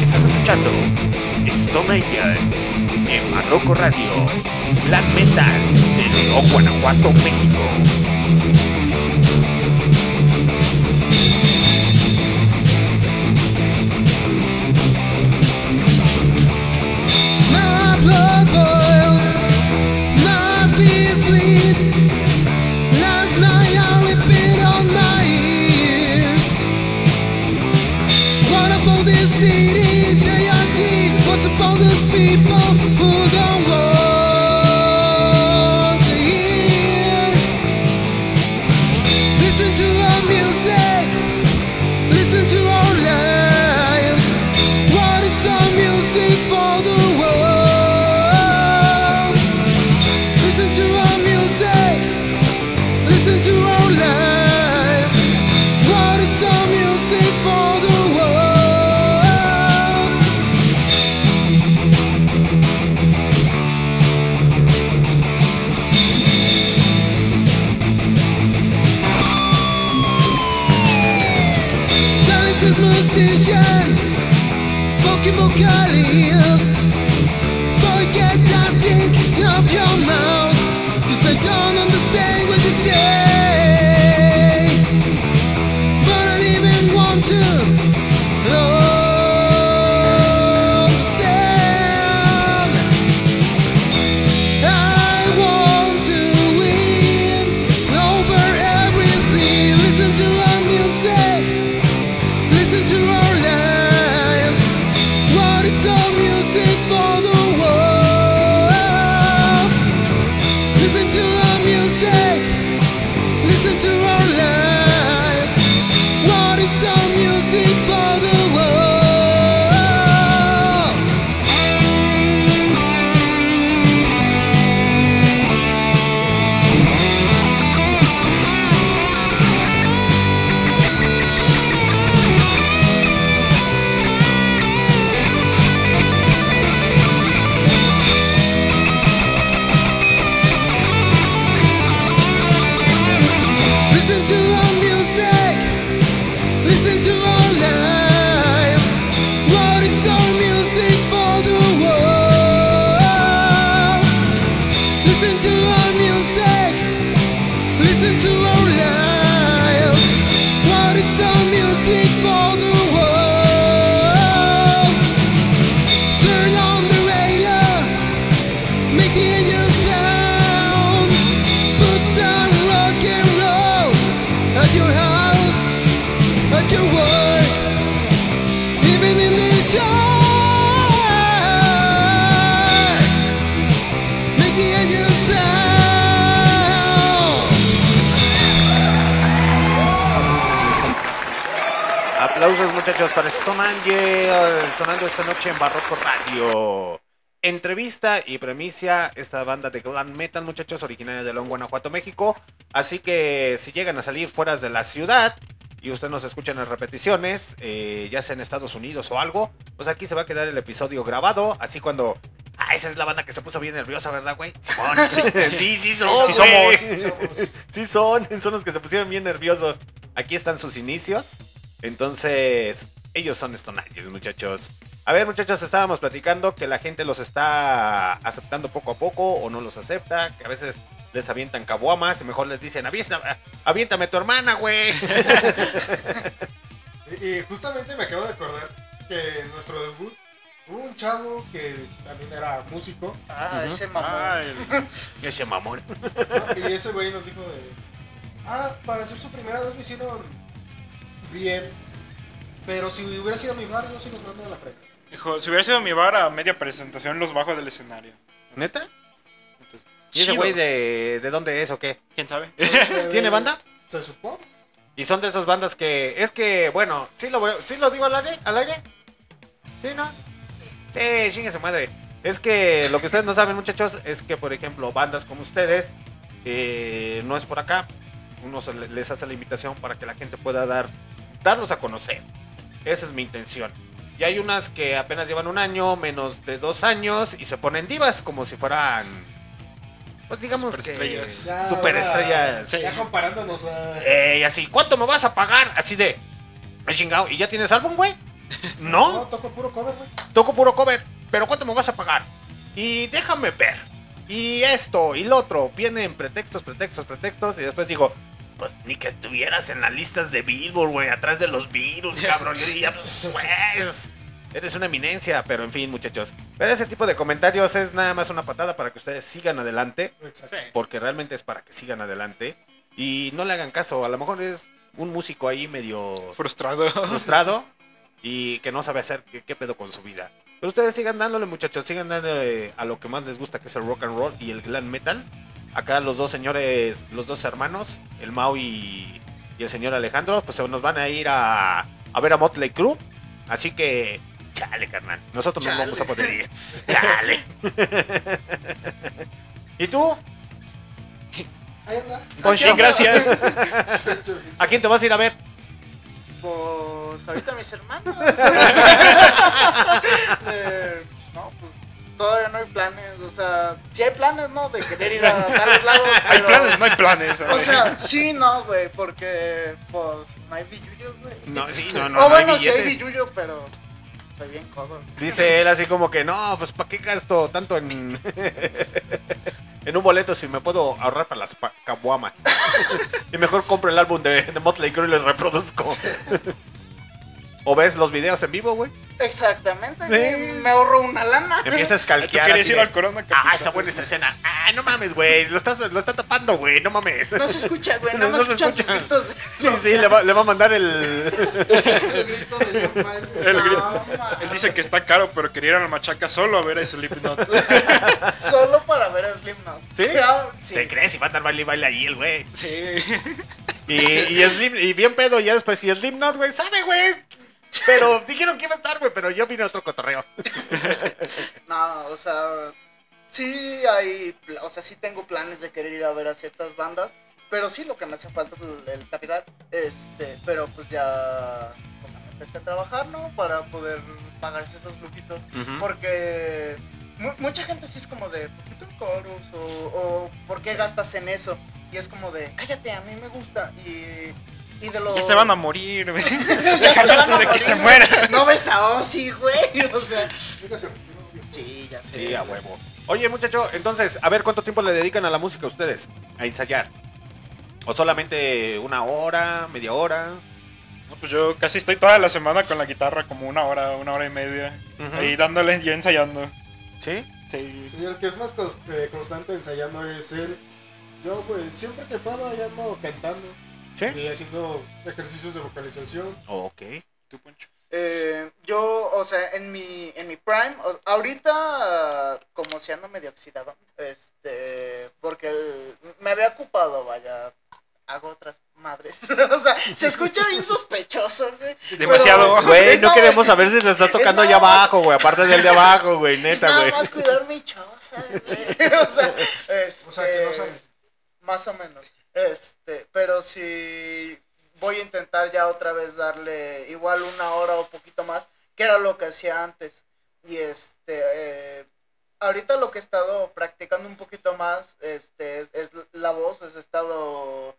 Estás escuchando Stone Angels en Marroco Radio, la metal de León, Guanajuato, México. Music. Listen to muchachos para Stone Angel, sonando esta noche en Barroco Radio. Entrevista y premicia esta banda de glam metal muchachos originaria de León, Guanajuato, México. Así que si llegan a salir fuera de la ciudad y usted nos escucha en las repeticiones, eh, ya sea en Estados Unidos o algo, pues aquí se va a quedar el episodio grabado. Así cuando... Ah, esa es la banda que se puso bien nerviosa, ¿verdad, güey? Sí, sí, sí son. Sí güey. somos. Sí son, son los que se pusieron bien nerviosos. Aquí están sus inicios. Entonces, ellos son Stone Angels, muchachos. A ver, muchachos, estábamos platicando que la gente los está aceptando poco a poco o no los acepta, que a veces les avientan caguamas y mejor les dicen, "Avienta- aviéntame a tu hermana, güey. Y, justamente me acabo de acordar que en nuestro debut hubo un chavo que también era músico. Ah, ese mamón. Ah, el- Ese mamón. ¿no? Y ese güey nos dijo de. Ah, para hacer su primera vez lo hicieron bien. Pero si hubiera sido mi bar, yo sí los mando a la frega. Dijo, si hubiera sido mi bar a media presentación, los bajo del escenario. ¿Neta? Entonces, ¿Y ese güey de, de dónde es o qué? ¿Quién sabe? ¿Tiene banda? Se supone. Y son de esas bandas que. Es que, bueno, sí lo, veo- sí lo digo al aire, al aire. ¿Sí, no? Sí, chingue su madre. Es que lo que ustedes no saben, muchachos, es que, por ejemplo, bandas como ustedes, eh, no es por acá. Uno se le- les hace la invitación para que la gente pueda dar, darlos a conocer. Esa es mi intención. Y hay unas que apenas llevan un año, menos de dos años, y se ponen divas como si fueran. Pues digamos que. Superestrellas. Ya, Superestrellas. Ya comparándonos a. Eh, y así, ¿cuánto me vas a pagar? Así de, "Eh, chingado, ¿y ya tienes álbum, güey? No, No, toco puro cover, güey. toco puro cover, pero ¿cuánto me vas a pagar? Y déjame ver. Y esto y lo otro, vienen pretextos, pretextos, pretextos, y después digo, pues ni que estuvieras en las listas de Billboard, güey, atrás de los Beatles, cabrón. Yo diría, pues, pues, eres una eminencia, pero en fin, muchachos. Pero ese tipo de comentarios es nada más una patada para que ustedes sigan adelante Exacto. Porque realmente es para que sigan adelante y no le hagan caso. A lo mejor es un músico ahí medio Frustrado. frustrado y que no sabe hacer qué, qué pedo con su vida. Pero ustedes sigan dándole, muchachos, sigan dándole a lo que más les gusta, que es el rock and roll y el glam metal. Acá los dos señores, los dos hermanos, el Mau y, y el señor Alejandro, pues se nos van a ir a, a ver a Motley Crue. Así que, chale, carnal. Nosotros Chale. nos vamos a poder ir. Chale. ¿Y tú? Ahí anda. Gracias. ¿A quién te vas a ir a ver? Pues ahorita mis hermanos. Eh, no, pues todavía no hay planes. O sea, sí hay planes, ¿no? De querer ir a tales lados. Hay pero- planes, no hay planes. O sea, sí, no, güey, porque pues no hay billuyo, güey. No, sí, no, no, o no hay bueno, sí hay billete. billuyo, pero soy bien codo. Dice él así como que, no, pues ¿para qué gasto tanto en, en un boleto si me puedo ahorrar para las caguamas? y mejor compro el álbum de, de Motley Crue y lo reproduzco. ¿O ves los videos en vivo, güey? Exactamente, Sí. güey, me ahorro una lana. Empieza a ¿Tú escalquear quieres así ir de, al Corona Ah, está buena esta escena. Ah, no mames, güey. Lo, estás, lo está tapando, güey. No mames. No se escucha, güey, No, no, no me se escuchan tus escucha. gritos. de- Sí, sí, le va, le va a mandar el... El grito de. El No, grito. Él dice que está caro, pero quería ir a la machaca solo a ver a Slipknot. Solo para ver a Slipknot. ¿Sí? Ah, sí. ¿Te crees? Y va a andar baile y baile ahí el güey. Sí. Y, y, Slim, y bien pedo, ya después, y Slipknot, güey, sabe, güey. Pero dijeron que iba a estar, güey, pero yo vine a otro cotorreo. No, o sea, sí hay, o sea, sí tengo planes de querer ir a ver a ciertas bandas, pero sí lo que me hace falta es el, el capital, este, pero pues ya, o sea, empecé a trabajar, ¿no? Para poder pagarse esos lujitos, porque mu- mucha gente sí es como de, ¿por qué? O, o ¿por qué gastas en eso? Y es como de, cállate, a mí me gusta, y... Y de. Ya se van a morir, güey. Ya se van a Antes de que se muera. No ves a Ozzy, güey, o sea... Sí, ya sé. Sí, a huevo. Oye, muchacho, entonces, a ver, ¿cuánto tiempo le dedican a la música ustedes? A ensayar. ¿O solamente una hora, media hora? No, pues yo casi estoy toda la semana con la guitarra, como una hora, una hora y media. Ahí dándole, yo ensayando. ¿Sí? Sí. Sí, el que es más eh, constante ensayando es él. Yo, pues, siempre que puedo, ya ando cantando ¿Sí? y haciendo ejercicios de vocalización. Ok. ¿Tú, Poncho? Eh, yo, o sea, en mi, en mi prime, o- ahorita como si ando medio oxidado, este, porque el- me había ocupado, vaya, hago otras madres, o sea, se escucha bien sospechoso, güey. Demasiado. Pero- Güey, no nada- queremos saber si le estás tocando es allá nada más- abajo, güey. Aparte del de abajo, güey, Es neta, nada güey. más cuidar mi choza, güey, o sea, O sea, que no este, sabes. Más o menos. Este, pero si voy a intentar ya otra vez darle igual una hora o poquito más, que era lo que hacía antes. Y este, eh, ahorita lo que he estado practicando un poquito más, este, es, es la voz, he estado,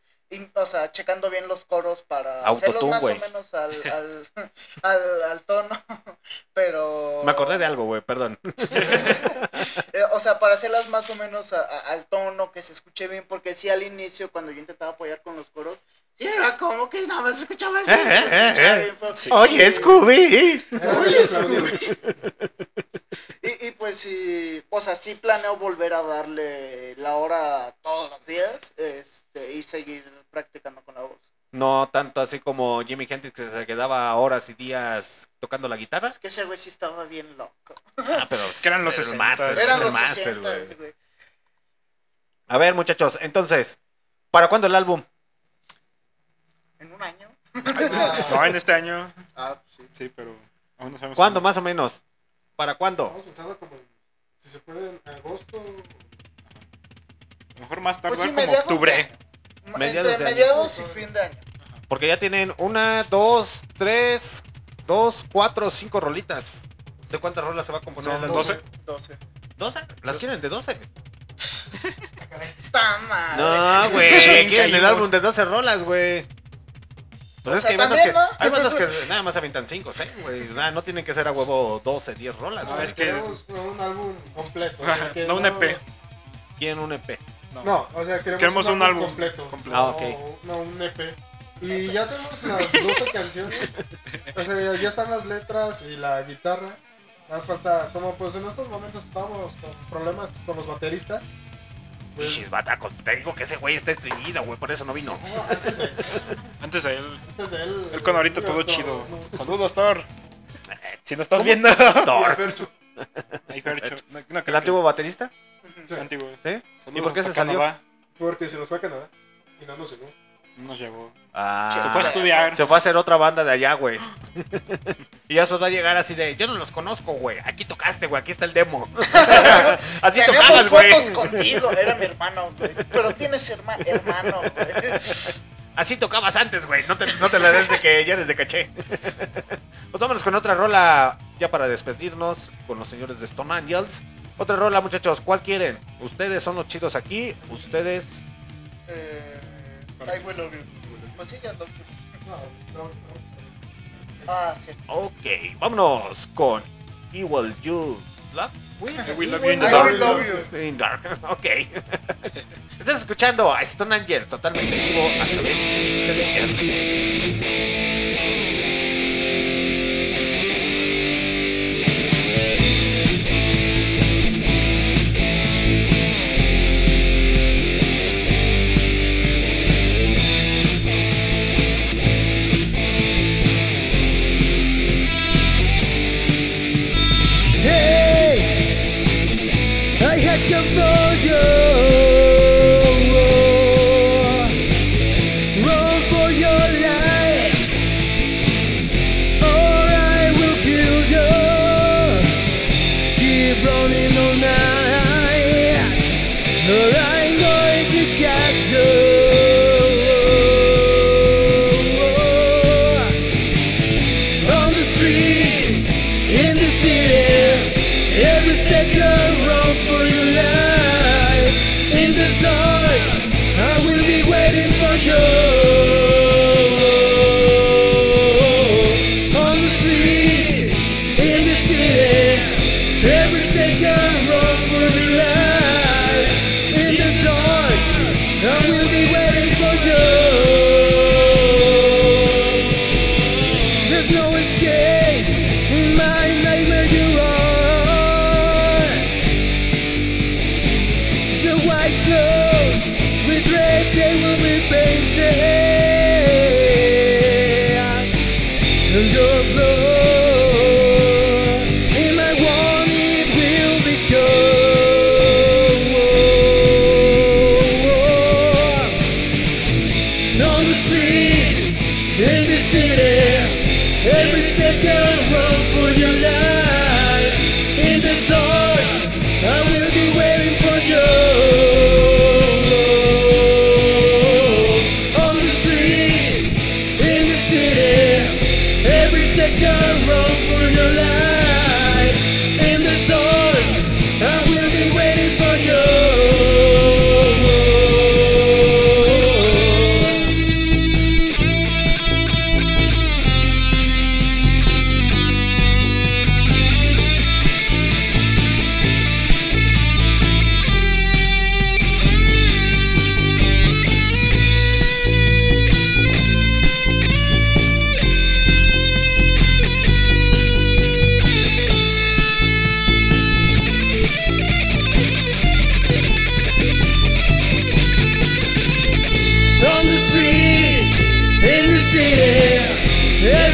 o sea, checando bien los coros para hacerlos más o menos al, al, al, al tono, pero... Me acordé de algo, güey, perdón. Eh, o sea, para hacerlas más o menos a- a- al tono, que se escuche bien, porque sí al inicio, cuando yo intentaba apoyar con los coros, sí era como que nada más escuchaba así. Eh, eh, eh. Oye, Scooby. Oye, medio Pues sí, o sea, sí planeo volver a darle la hora todos los días este, y seguir practicando con la voz. No tanto así como Jimi Hendrix que se quedaba horas y días tocando la guitarra. Es que ese güey sí estaba bien loco. Ah, pero que eran los el 60. máster, Ese Eran es el los máster, 60, güey. ese güey. A ver, muchachos, entonces, ¿para cuándo el álbum? En un año. No, en este año. Ah, sí. Sí, pero aún no sabemos. ¿Cuándo cuándo. más o menos? ¿Para cuándo? Estamos pensando como, si se puede, en agosto. A lo mejor más tardar Pues sí, como de octubre. Mediados Entre de año. mediados y fin de año. Porque ya tienen una, dos, tres, dos, cuatro, cinco rolitas. ¿De cuántas rolas se va a componer? Son el álbum? 12. 12. ¿Doce? ¿Las quieren de 12? Tama. No, güey, quieren el álbum de 12 rolas, güey. Pues O es sea, que hay bandas que, ¿no? hay bandas que nada más avientan 5, 6, güey. O sea, no tienen que ser a huevo 12, 10 rolas, No, güey. es que queremos un álbum completo. o sea, que No un EP. Quieren un EP. No, o sea, queremos, Queremos un álbum completo. completo. Ah, ok. No, no, un EP. Y ya tenemos las 12 canciones. O sea, ya están las letras y la guitarra. Más falta, como pues en estos momentos estamos con problemas con los bateristas. Pues, Pichis batacos, te digo que ese güey está estreñido, güey, por eso no vino. no, antes, de, Antes de él. antes de él. Él con ahorita todo chido. no, Saludos, Thor. Si nos estás viendo. Thor. Fercho. Ahí, Fercho. No, no, ¿El creo antiguo baterista? Sí, que- Antiguo. ¿Sí? Saludos ¿Y por qué se hasta salió? Canadá. porque se nos fue a Canadá y no nos llegó. No nos llevó. Ah, Se fue a estudiar. Se fue a hacer otra banda de allá, güey. y ya se va a llegar así de, yo no los conozco, güey. Aquí tocaste, güey. Aquí está el demo. así tocabas, güey. fotos contigo, era mi hermano, güey. Pero tienes herma- hermano, güey. Así tocabas antes, güey. No te, no te la des de que ya eres de caché. pues vámonos con otra rola ya para despedirnos con los señores de Stone Angels. Otra rola, muchachos. ¿Cuál quieren? Ustedes son los chidos aquí. Ustedes. Eh, I will love you. Pues sí, ya es lo que- Ah, sí. Ok, vámonos con Evil You. ¿La? I will love you in the I dark. will love you. In Dark. Ok. Estás escuchando a Stone Angels totalmente en vivo a través de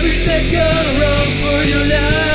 Every second run for your life.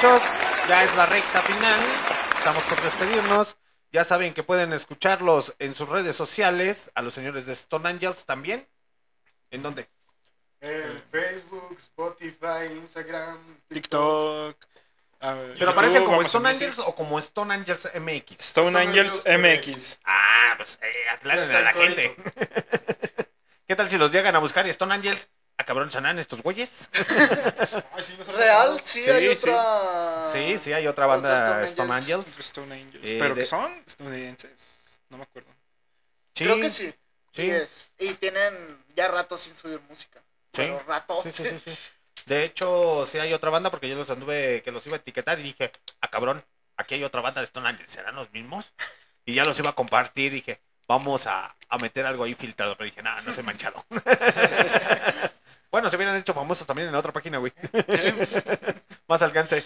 Muchachos. Ya es la recta final. Estamos por despedirnos. Ya saben que pueden escucharlos en sus redes sociales, a los señores de Stone Angels también. ¿En dónde? En Facebook, Spotify, Instagram, TikTok. ¿Pero aparecen como Stone. Angels o como Stone Angels MX? Stone Stone Angels Angels MX. Ah, pues eh, aclárenle a la gente. ¿Qué tal si los llegan a buscar y Stone Angels? ¿A cabrón sanán estos güeyes? Ay, sí, no sabemos Real, sí, Sí, hay sí. otra. Sí, sí, hay otra banda Stone Stone Angels. Angels. Stone Angels. Eh, ¿Pero de- que son estadounidenses? No me acuerdo. Sí, Creo que sí. Sí. Sí. es. Y tienen ya rato sin subir música. Sí. Pero rato. Sí, sí, sí, sí. De hecho, sí hay otra banda porque yo los anduve que los iba a etiquetar y dije, ah, cabrón, aquí hay otra banda de Stone Angels, ¿serán los mismos? Y ya los iba a compartir, dije, vamos a, a meter algo ahí filtrado, pero dije, nada, no soy manchado. bueno, se hubieran hecho famosos también en la otra página, güey. Más alcance.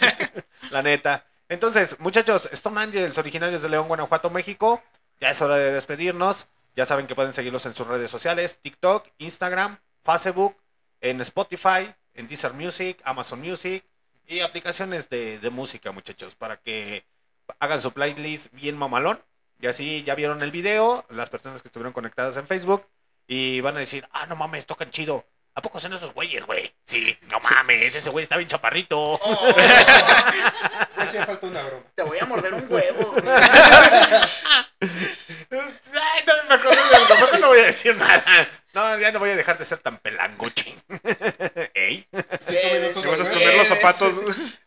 la neta. Entonces, muchachos, Stone Angels, originarios de León, Guanajuato, México, ya es hora de despedirnos. Ya saben que pueden seguirlos en sus redes sociales, TikTok, Instagram, Facebook, en Spotify, en Deezer Music, Amazon Music y aplicaciones de, de música, muchachos, para que hagan su playlist bien mamalón. Y así ya vieron el video, las personas que estuvieron conectadas en Facebook, y van a decir, ah, no mames, tocan chido. ¿A poco son esos güeyes, güey? Sí, no mames, ese güey está bien chaparrito. Oh, hacía falta una broma. te voy a morder un huevo. Ay, no me acuerdo de lo mejor no voy a decir nada. No, ya no voy a dejar de ser tan pelangoche. ¿Ey? Si vas a esconder los zapatos.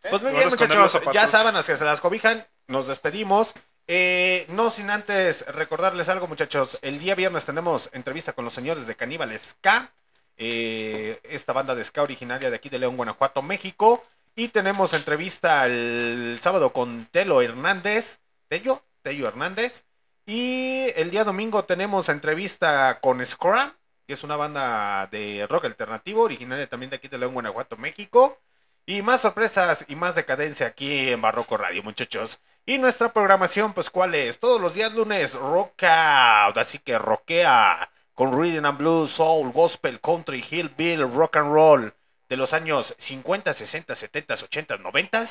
Pues muy bien, a esconder los muchachos. zapatos. Ya saben las que se las cobijan. Nos despedimos. Eh, no sin antes recordarles algo, muchachos. El día viernes tenemos entrevista con los señores de Caníbal Ska. eh, esta banda de ska originaria de aquí de León, Guanajuato, México. Y tenemos entrevista el sábado con Telo Hernández. ¿Tello? Tello Hernández. Y el día domingo tenemos entrevista con Scrum, que es una banda de rock alternativo, originaria también de aquí de León, Guanajuato, México. Y más sorpresas y más decadencia aquí en Barroco Radio, muchachos. Y nuestra programación, pues, ¿cuál es? Todos los días lunes, rock out. Así que rockea con Rhythm and Blues, Soul, Gospel, Country, Hillbill, Rock and Roll de los años 50, 60, 70, 80, 90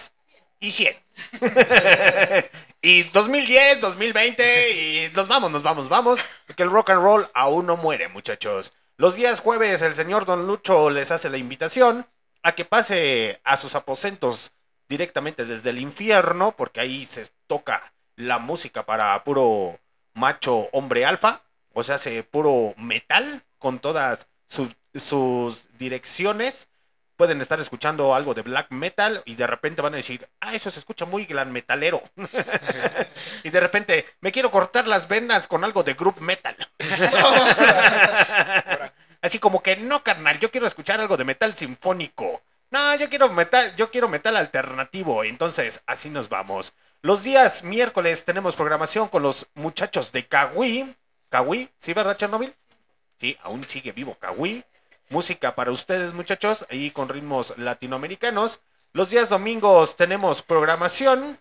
y 100. y 2010, 2020 y nos vamos, nos vamos, vamos. Porque el rock and roll aún no muere, muchachos. Los días jueves el señor Don Lucho les hace la invitación a que pase a sus aposentos directamente desde el infierno, porque ahí se toca la música para puro macho hombre alfa, o sea, hace puro metal con todas sus, sus direcciones. Pueden estar escuchando algo de black metal y de repente van a decir, ah, eso se escucha muy glam metalero. y de repente, me quiero cortar las venas con algo de group metal. Así como que no, carnal, yo quiero escuchar algo de metal sinfónico. No, yo quiero metal, yo quiero metal alternativo. Entonces, así nos vamos. Los días miércoles tenemos programación con los muchachos de Kawi. Kawi, ¿sí, verdad, Chernobyl? Sí, aún sigue vivo Kawi. Música para ustedes, muchachos, ahí con ritmos latinoamericanos. Los días domingos tenemos programación.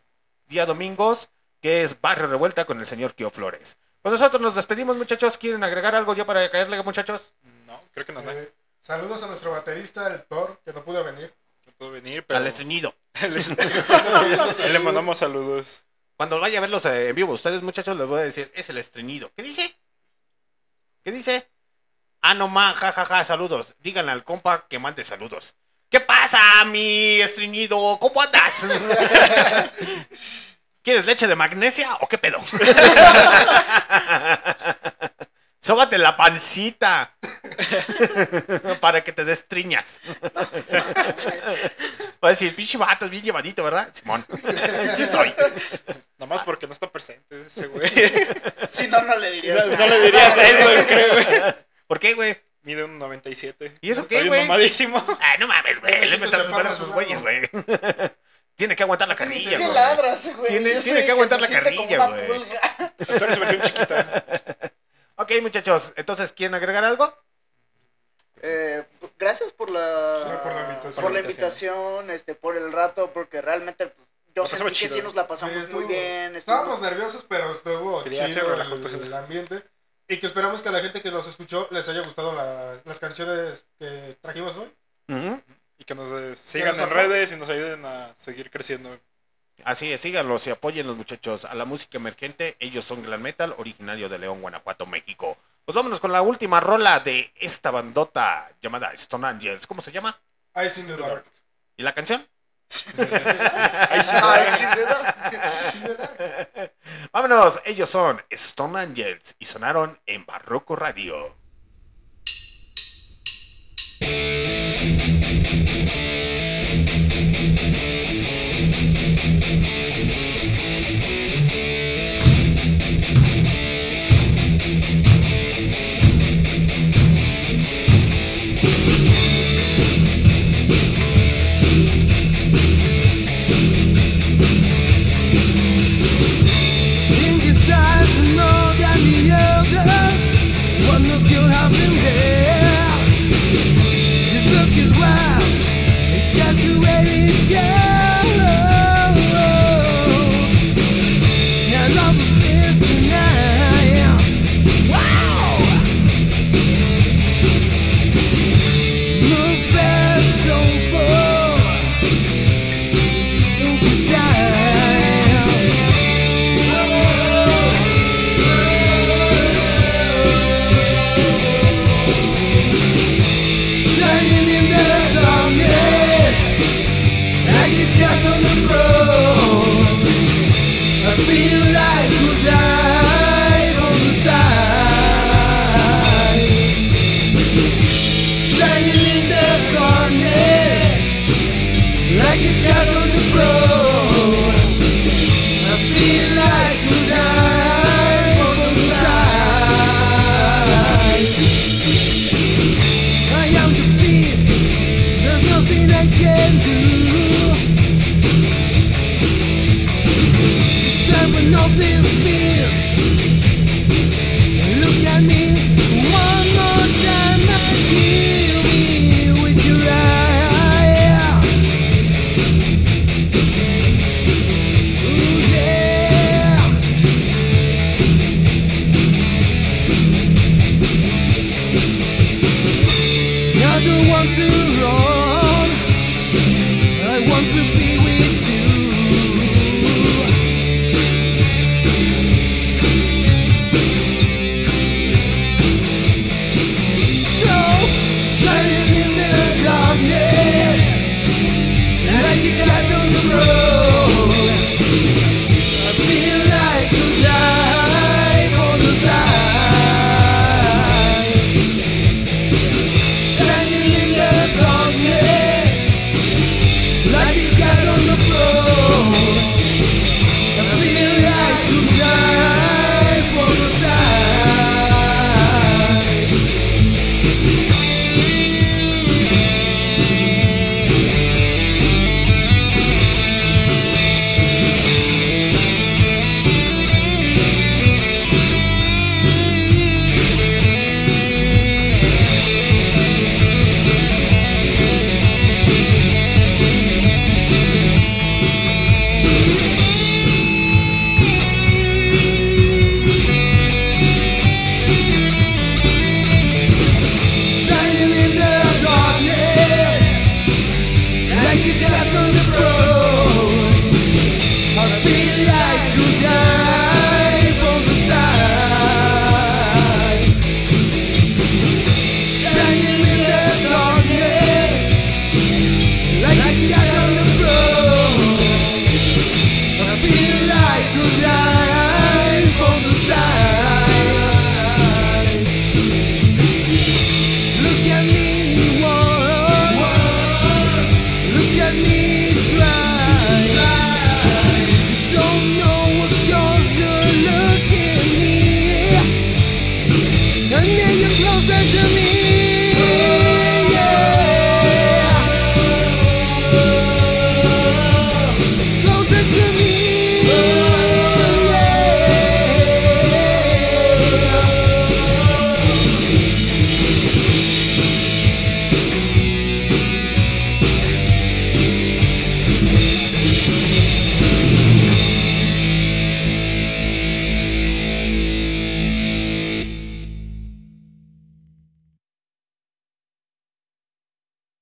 Día domingos, que es Barrio Revuelta con el señor Kio Flores. Pues nosotros nos despedimos, muchachos. ¿Quieren agregar algo ya para caerle, muchachos? No, creo que no, no, Eh, saludos a nuestro baterista, el Thor, que no pudo venir. no puedo venir, pero Al estreñido. le mandamos saludos. Cuando vaya a verlos eh, en vivo, ustedes, muchachos, les voy a decir, es el estreñido. ¿Qué dice? ¿Qué dice? Ah, no más, jajaja, saludos. Díganle al compa que mande saludos. ¿Qué pasa, mi estreñido? ¿Cómo andas? ¿Quieres leche de magnesia o qué pedo? Sóbate la pancita para que te destriñas. Va a decir, pinche vato, es bien llevadito, ¿verdad? Simón. Sí soy. Nomás porque no está presente ese güey. Si no, no le dirías. No, no le dirías eso, yo creo, güey. ¿Por qué, güey? Mide un 97. ¿Y eso qué, güey? mamadísimo. Ay, no mames, güey. Le sus chaparro manos a a su sus güeyes, güey. Tiene que aguantar la carrilla, ¿Qué güey. ladras, güey? Tiene- tiene que aguantar la carrilla, güey. Tú eres versión chiquita. Ok, muchachos. Entonces, ¿quieren agregar algo? Eh, gracias por la, Sí, por la invitación. por la invitación, este, por el rato, porque realmente pues, yo Nos sentí que chido. sí nos la pasamos Sí, muy estuvo- bien. Estábamos nerviosos, pero estuvo Quería chido el, el ambiente. Y que esperamos que a la gente que los escuchó les haya gustado la- las canciones que trajimos hoy. Y que nos eh, sigan nos en redes y nos ayuden a seguir creciendo. Así es, síganlos y apoyen los muchachos a la música emergente. Ellos son glam metal, originario de León, Guanajuato, México. Pues vámonos con la última rola de esta bandota llamada Stone Angels. ¿Cómo se llama? Ice in the Dark. ¿Y la canción? Ice in the Dark. Vámonos, ellos son Stone Angels y sonaron en Barroco Radio.